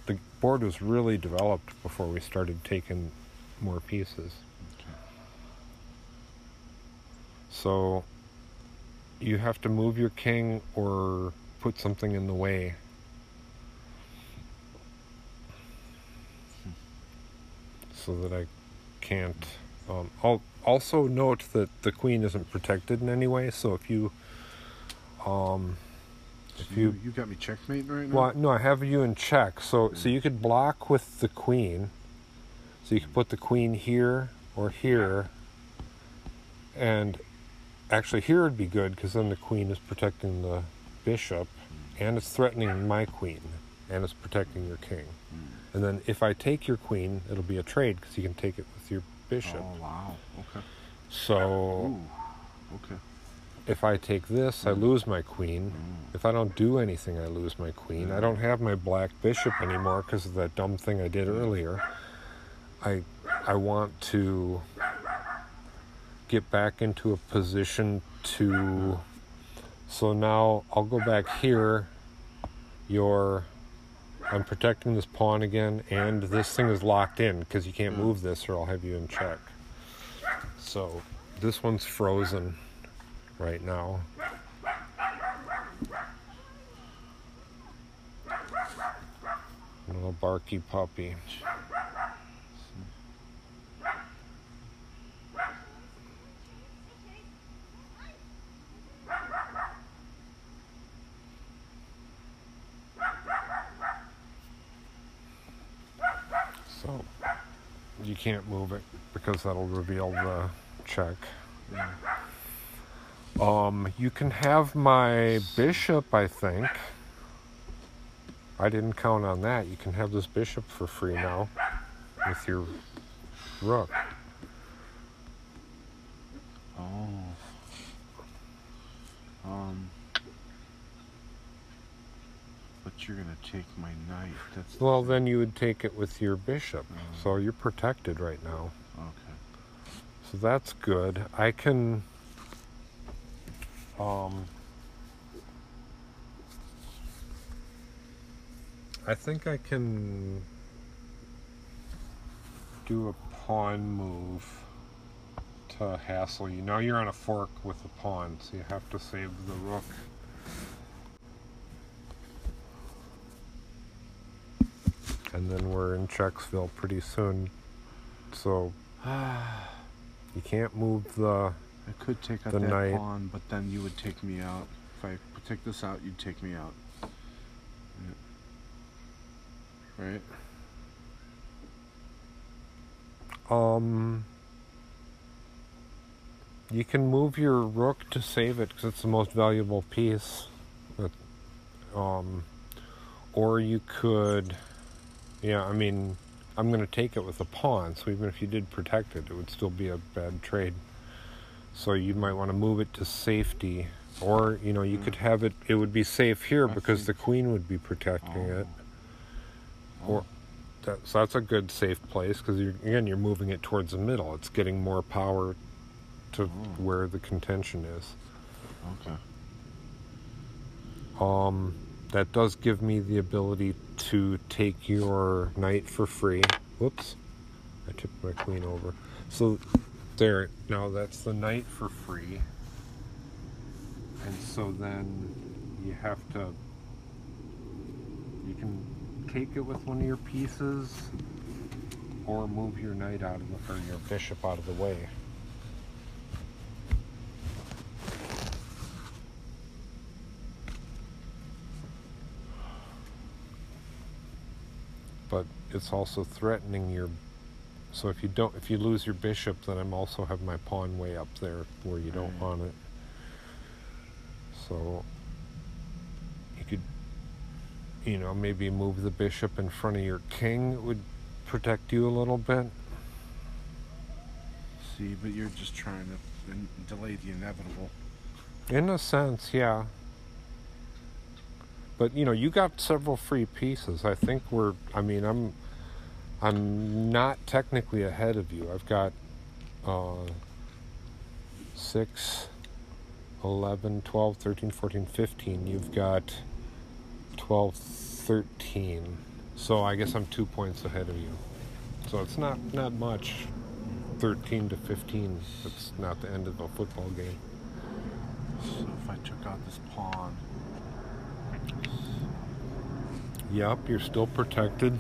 the board was really developed before we started taking more pieces. So you have to move your king or put something in the way. So that I can't. Um, I'll also note that the queen isn't protected in any way. So if you, um, if you, you you got me checkmate right now. well, no, I have you in check. So, so you could block with the queen. So you could put the queen here or here, and actually here would be good because then the queen is protecting the bishop, and it's threatening my queen. and it's protecting your king. And then if I take your queen, it'll be a trade because you can take it with your bishop. Oh wow. Okay. So Ooh. Okay. if I take this, I mm. lose my queen. Mm. If I don't do anything, I lose my queen. I mm. don't have my black bishop anymore because of that dumb thing I did earlier. I I want to get back into a position to so now I'll go back here. Your I'm protecting this pawn again and this thing is locked in because you can't move this or I'll have you in check. So this one's frozen right now. A Little barky puppy. So you can't move it because that'll reveal the check. Um, you can have my bishop, I think. I didn't count on that. You can have this bishop for free now with your rook. Oh. Um. But you're gonna take my knight. That's Well, then you would take it with your bishop. So you're protected right now. okay. So that's good. I can um I think I can do a pawn move to hassle you. Now you're on a fork with the pawn, so you have to save the rook. And then we're in Checksville pretty soon. So you can't move the I could take out The that knight. pawn, but then you would take me out. If I take this out, you'd take me out. Right? Um, you can move your rook to save it because it's the most valuable piece. But, um, or you could, yeah. I mean, I'm going to take it with a pawn, so even if you did protect it, it would still be a bad trade. So you might want to move it to safety, or you know, you could have it. It would be safe here I because see. the queen would be protecting it. Oh. Or that, so that's a good safe place because you're, again you're moving it towards the middle. It's getting more power to Oh. where the contention is. Okay. Um, that does give me the ability to take your knight for free. Whoops, I tipped my queen over. So there, now that's the knight for free. And so then you have to, you can take it with one of your pieces or move your knight out of the, or your bishop out of the way. but it's also threatening your so if you don't if you lose your bishop then i'm also have my pawn way up there where you don't mm. Right. want it so you could you know maybe move the bishop in front of your king it would protect you a little bit See, but you're just trying to delay the inevitable. in a sense yeah but you know you got several free pieces. I think we're i mean i'm i'm not technically ahead of you. I've got uh 6 11 12 13 14 15 you've got 12 13 so i guess i'm two points ahead of you. So it's not not much. 13 to 15 it's not the end of a football game. So if I took out this pawn, Yep, you're still protected.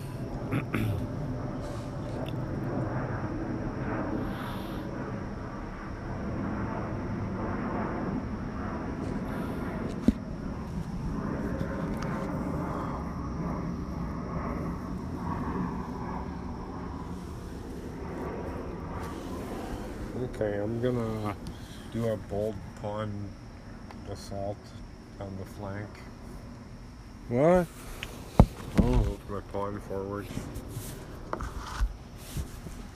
Okay, I'm gonna do a bold pawn assault on the flank. what? Move my pawn forward.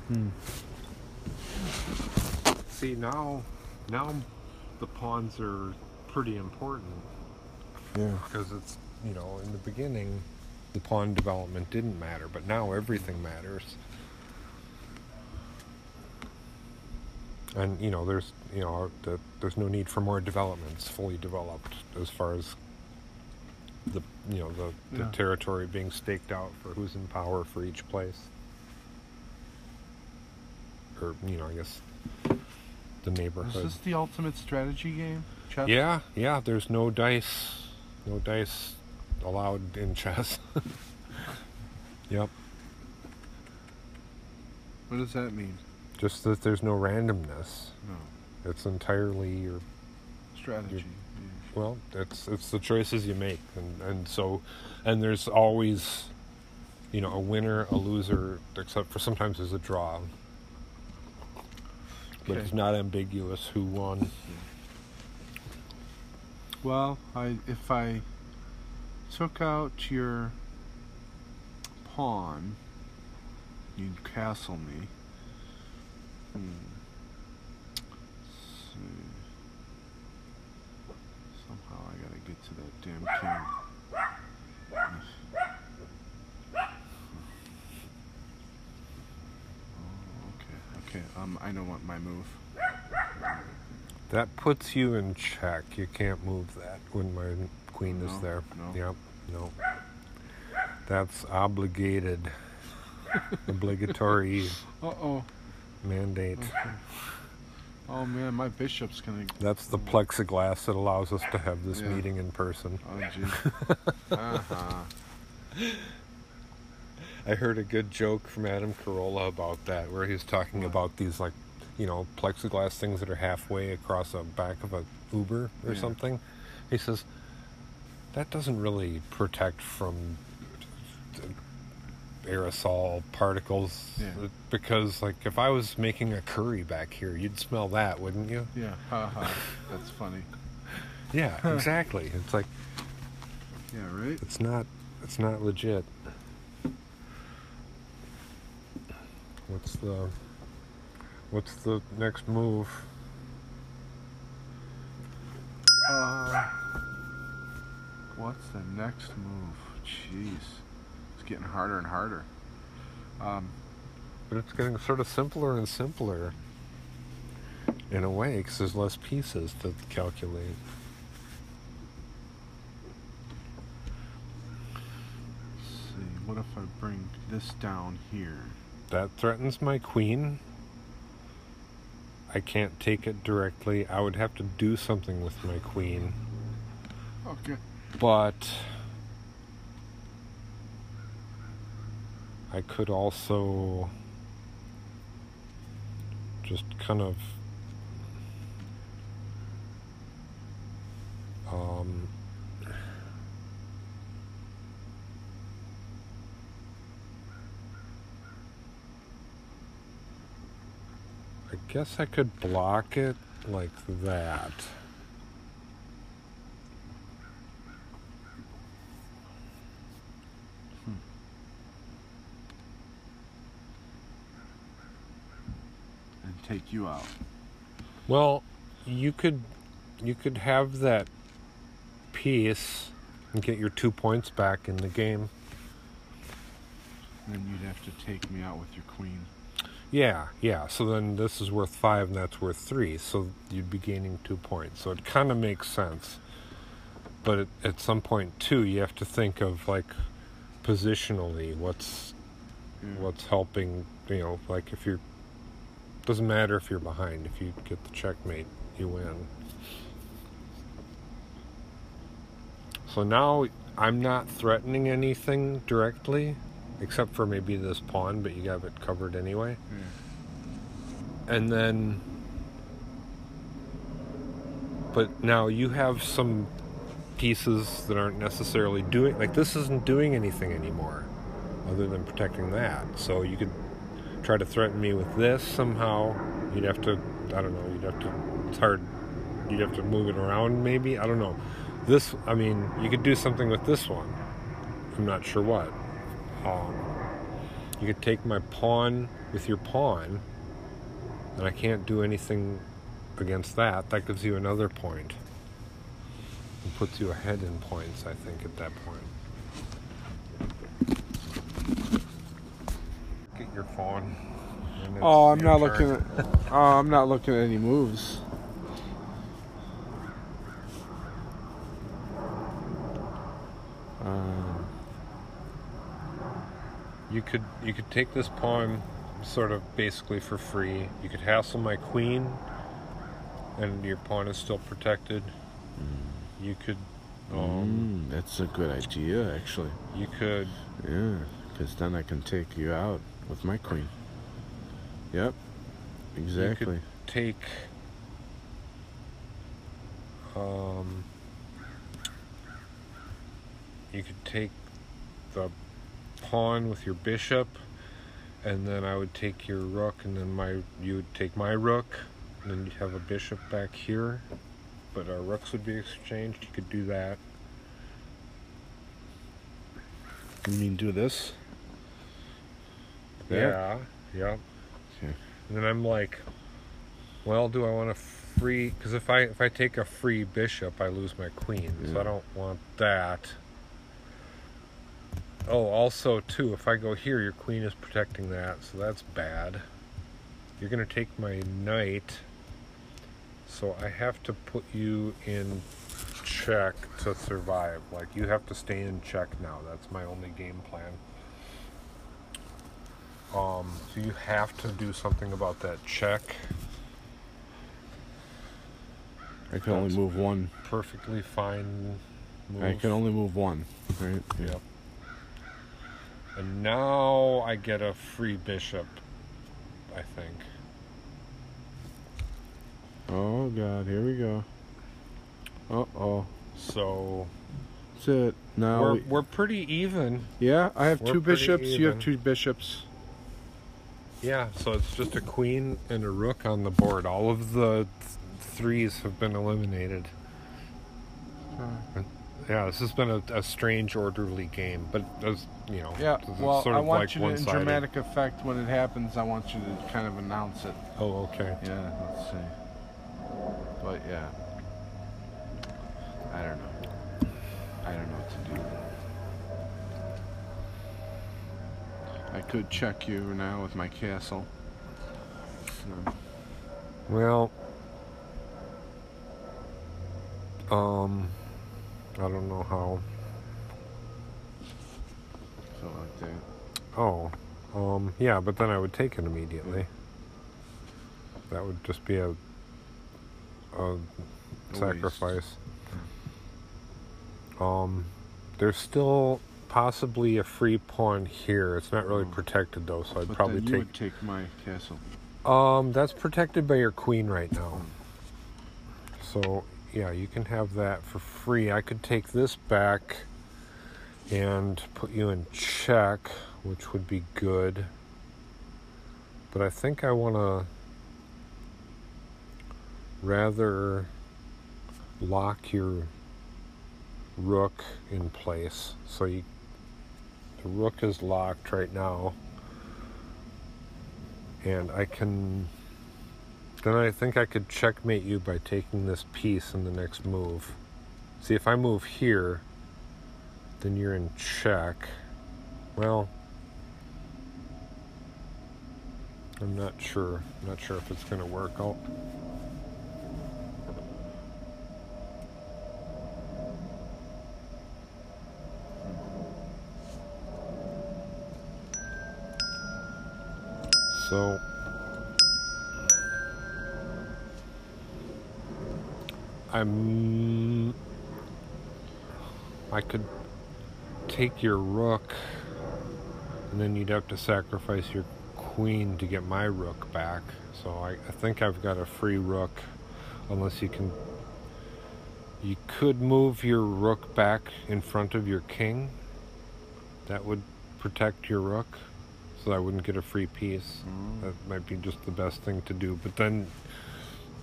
Hmm. See now, now the pawns are pretty important Yeah. because it's you know in the beginning the pawn development didn't matter, but now everything matters. And you know, there's you know, the, there's no need for more developments fully developed as far as the you know the, the Yeah. territory being staked out for who's in power for each place, or you know, I guess the neighborhood Is this the ultimate strategy game? Chess? Yeah, yeah. There's no dice, no dice allowed in chess. yep. What does that mean? Just that there's no randomness. No. It's entirely your Strategy. Well. It's it's the choices you make, and and so, and there's always, you know, a winner, a loser, except for sometimes there's a draw. But Okay. it's not ambiguous who won. Well, I if I took out your pawn, you'd castle me. Hmm. Let's see. Somehow I gotta get to that damn king. Oh, okay, okay. Um, I know what my move. That puts you in check. You can't move that when my queen is there. no. Yep, no. That's obligated. Obligatory Uh oh. mandate. Okay. Oh man, my bishop's gonna. That's the plexiglass that allows us to have this Yeah. meeting in person. Oh gee. uh-huh. I heard a good joke from Adam Carolla about that, where he's talking about these like, you know, plexiglass things that are halfway across the back of a Uber or Yeah. something. He says that doesn't really protect from aerosol particles Yeah. because like if I was making a curry back here, you'd smell that, wouldn't you? Yeah, haha. That's funny. Yeah, exactly. It's like Yeah, right? it's not it's not legit. What's the what's the next move? Uh, what's the next move? Jeez. Getting harder and harder. Um, But it's getting sort of simpler and simpler in a way because there's less pieces to calculate. let's see. What if I bring this down here? That threatens my queen. I can't take it directly. I would have to do something with my queen. Okay. But I could also just kind of um I guess I could block it like that. And take you out. Well, you could you could have that piece and get your two points back in the game. Then you'd have to take me out with your queen. Yeah, yeah. So then this is worth five and that's worth three. So you'd be gaining two points. So it kind of makes sense. But at, at some point too, you have to think of like positionally what's Yeah. what's helping. You know, like if you're doesn't matter if you're behind. If you get the checkmate, you win. So now I'm not threatening anything directly, except for maybe this pawn, but you have it covered anyway. Hmm. And then, but now you have some pieces that aren't necessarily doing, like this isn't doing anything anymore, other than protecting that. So you could try to threaten me with this somehow. You'd have to, I don't know, you'd have to, it's hard, you'd have to move it around maybe, I don't know. This, I mean, you could do something with this one. I'm not sure what. Um, you could take my pawn with your pawn, and I can't do anything against that. That gives you another point. And puts you ahead in points, I think, at that point. Get your phone. Oh, I'm not turn. looking at. Oh, I'm not looking at any moves. Um, You could you could take this pawn sort of basically for free. You could hassle my queen and your pawn is still protected. You could um, mm, that's a good idea, actually. you could Yeah, because then I can take you out with my queen. Yep, exactly. take um you could take the pawn with your bishop and then I would take your rook and then my you would take my rook and then you'd have a bishop back here but our rooks would be exchanged you could do that You mean do this? Yeah yeah. Okay. and then I'm like well do I want to free because if I if I take a free bishop I lose my queen so I don't want that. Oh also too if I go here your queen is protecting that so that's bad. You're gonna take my knight so I have to put you in check to survive. Like you have to stay in check now. That's my only game plan um, so you have to do something about that check I can only That's- move one. perfectly fine move. I can only move one, right? Yeah. Yep. And now I get a free bishop, I think. Oh God, here we go. Uh oh. So That's it. Now, we're, we- we're pretty even. yeah, I have we're two bishops. You have two bishops. Yeah, so it's just a queen and a rook on the board. All of the th- threes have been eliminated. Hmm. Yeah, this has been a, a strange, orderly game, but as you know, Yeah. it's Well, sort I want like you to, in dramatic effect, when it happens, I want you to kind of announce it. Oh, okay. Yeah. Let's see. But yeah. I don't know. I don't know what to do. I could check you now with my castle. So, Well, um, I don't know how. so like that. Oh, um, yeah, but then I would take it immediately. That would just be a a sacrifice. Um, there's still possibly a free pawn here. It's not really Oh. protected though, so I'd But probably then you take. would take my castle. Um, that's protected by your queen right now. So, yeah, you can have that for free. I could take this back and put you in check, which would be good. But I think I want to rather lock your rook in place. So you the rook is locked right now and I can. Then I think I could checkmate you by taking this piece in the next move. See, if I move here, then you're in check. Well, I'm not sure. I'm not sure if it's going to work out. So I'm I could take your rook and then you'd have to sacrifice your queen to get my rook back. So I, I think I've got a free rook unless you can you could move your rook back in front of your king. That would protect your rook so I wouldn't get a free piece. Mm. That might be just the best thing to do. But then,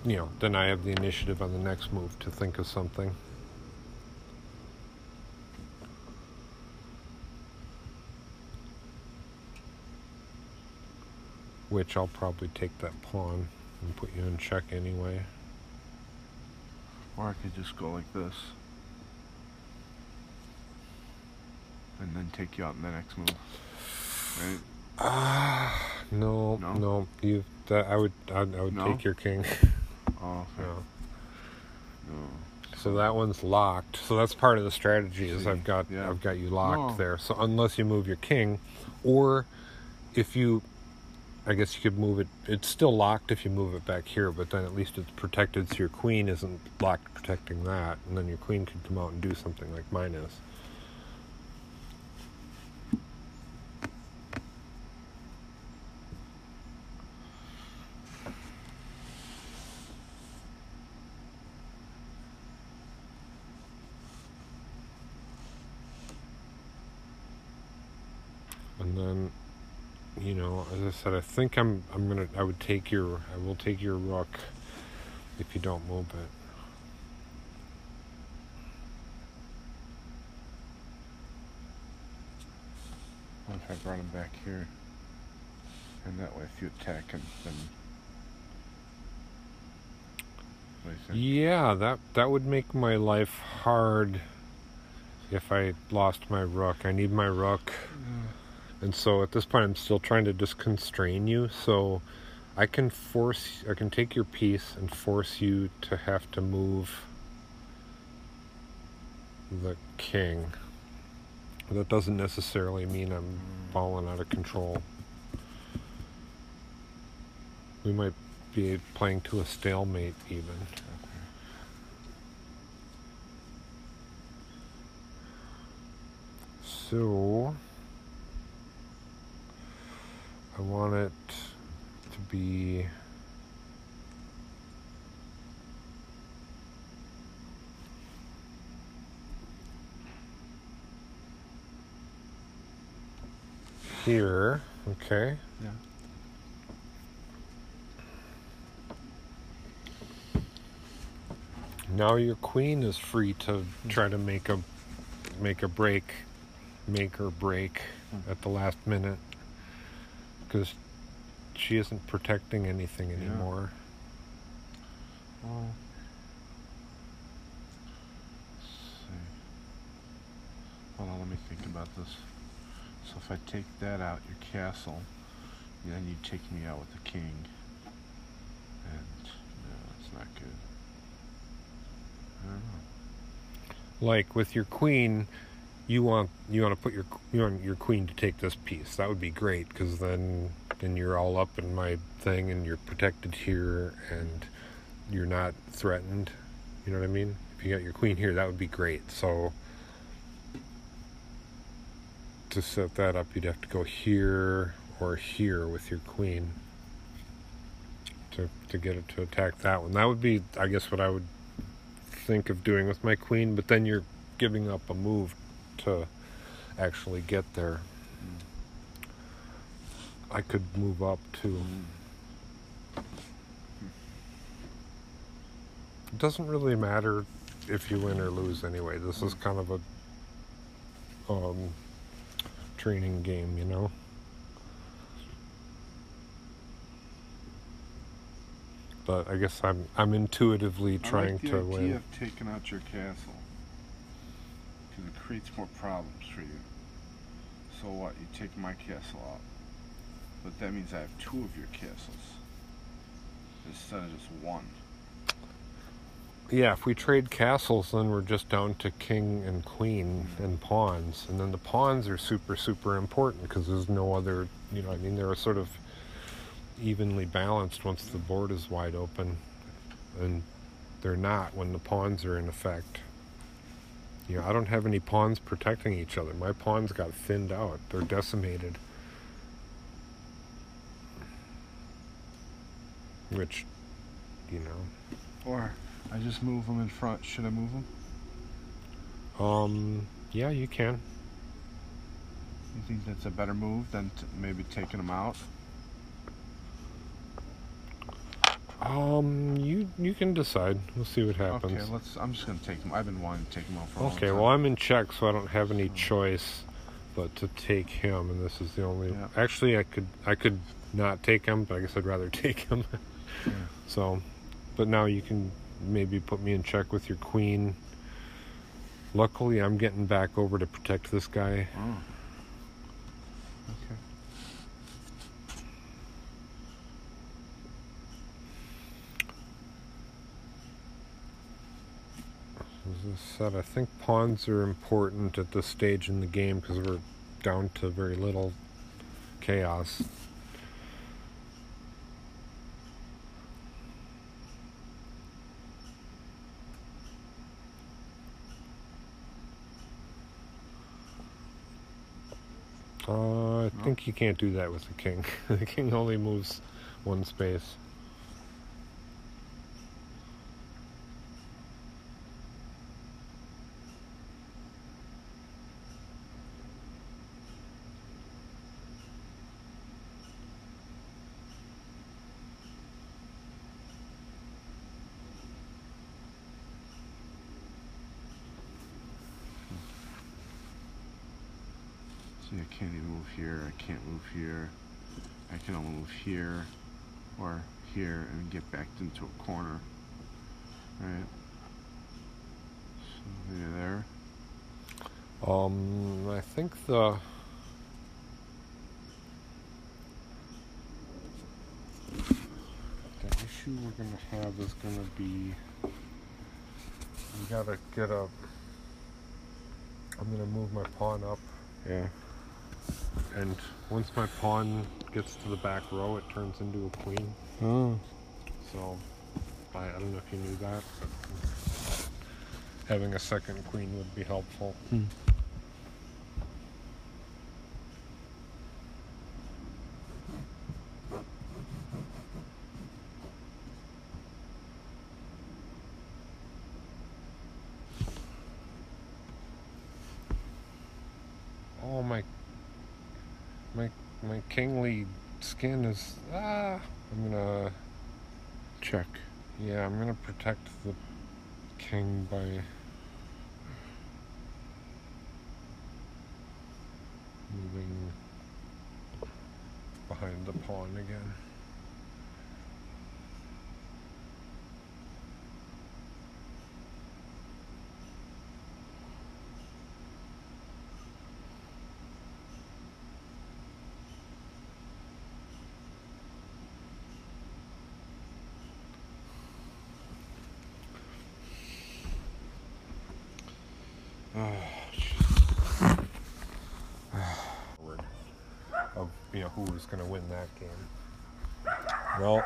you know, then I have the initiative on the next move to think of something. Which I'll probably take that pawn and put you in check anyway. Or I could just go like this. And then take you out in the next move. Right? Ah, no, No? no, you. That I would, I, I would No? take your king. Oh, okay. no. No. So that one's locked. So that's part of the strategy. Is See, I've got, yeah. I've got you locked No. there. So unless you move your king, or if you, I guess you could move it. It's still locked if you move it back here, but then at least it's protected. So your queen isn't locked protecting that, and then your queen could come out and do something like mine is. and then you know as i said i think i'm i'm gonna i would take your i will take your rook if you don't move it What if I brought him back here? And that way, if you attack him, then. What do you think? yeah that that would make my life hard if i lost my rook i need my rook and so at this point i'm still trying to just constrain you. So i can force i can take your piece and force you to have to move the king. That doesn't necessarily mean i'm falling out of control. We might be playing to a stalemate even. So I want it to be here, okay? Yeah. Now your queen is free to hmm. try to make a make a break, make or break hmm. at the last minute because she isn't protecting anything Yeah. anymore. Well, let's see. Hold on, let me think about this. So if I take that out, your castle, then you take me out with the king. And no, that's not good. I don't know. Like with your queen, you want you want to put your you want your queen to take this piece. That would be great because then then you're all up in my thing and you're protected here and you're not threatened. You know what I mean? If you got your queen here, that would be great. So to set that up, you'd have to go here or here with your queen to to get it to attack that one. That would be, I guess, what I would think of doing with my queen. But then you're giving up a move to actually get there. I could move up too. It doesn't really matter if you win or lose anyway. This is kind of a um, training game, you know. But I guess I'm I'm intuitively trying I like the to idea win. of taking out your castle. Because it creates more problems for you. So what? You take my castle out. But that means I have two of your castles. Instead of just one. Yeah, if we trade castles, then we're just down to king and queen mm-hmm. and pawns, and then the pawns are super super important because there's no other. You know, I mean, they're sort of evenly balanced once the board is wide open, and they're not when the pawns are in effect. You know, I don't have any pawns protecting each other. My pawns got thinned out. They're decimated. Which, you know, Or I just move them in front. Should I move them? um, yeah, you can. You think that's a better move than t- maybe taking them out? Um, you you can decide. We'll see what happens. Okay, let's. I'm just gonna take them. I've been wanting to take them out for Okay, well, I'm in check, so I don't have any choice but to take him, and this is the only. Yeah. Actually, I could I could not take him, but I guess I'd rather take him. yeah. So, but now you can maybe put me in check with your queen. Luckily, I'm getting back over to protect this guy. Oh. Okay. As I said, I think pawns are important at this stage in the game because we're down to very little chaos. Uh, I think you can't do that with the king. the king only moves one space. See, I can't even move here. I can't move here. I can only move here or here and get backed into a corner. Right? So, maybe there. Um, I think the the issue we're gonna have is gonna be we gotta get a. I'm gonna move my pawn up, Yeah. And once my pawn gets to the back row, it turns into a queen. Oh. So I, I don't know if you knew that, but having a second queen would be helpful. Oh my my my kingly skin is ah I'm gonna Check. yeah, I'm gonna protect the king by moving behind the pawn again. Oh, Forward of you know who was gonna win that game. Well,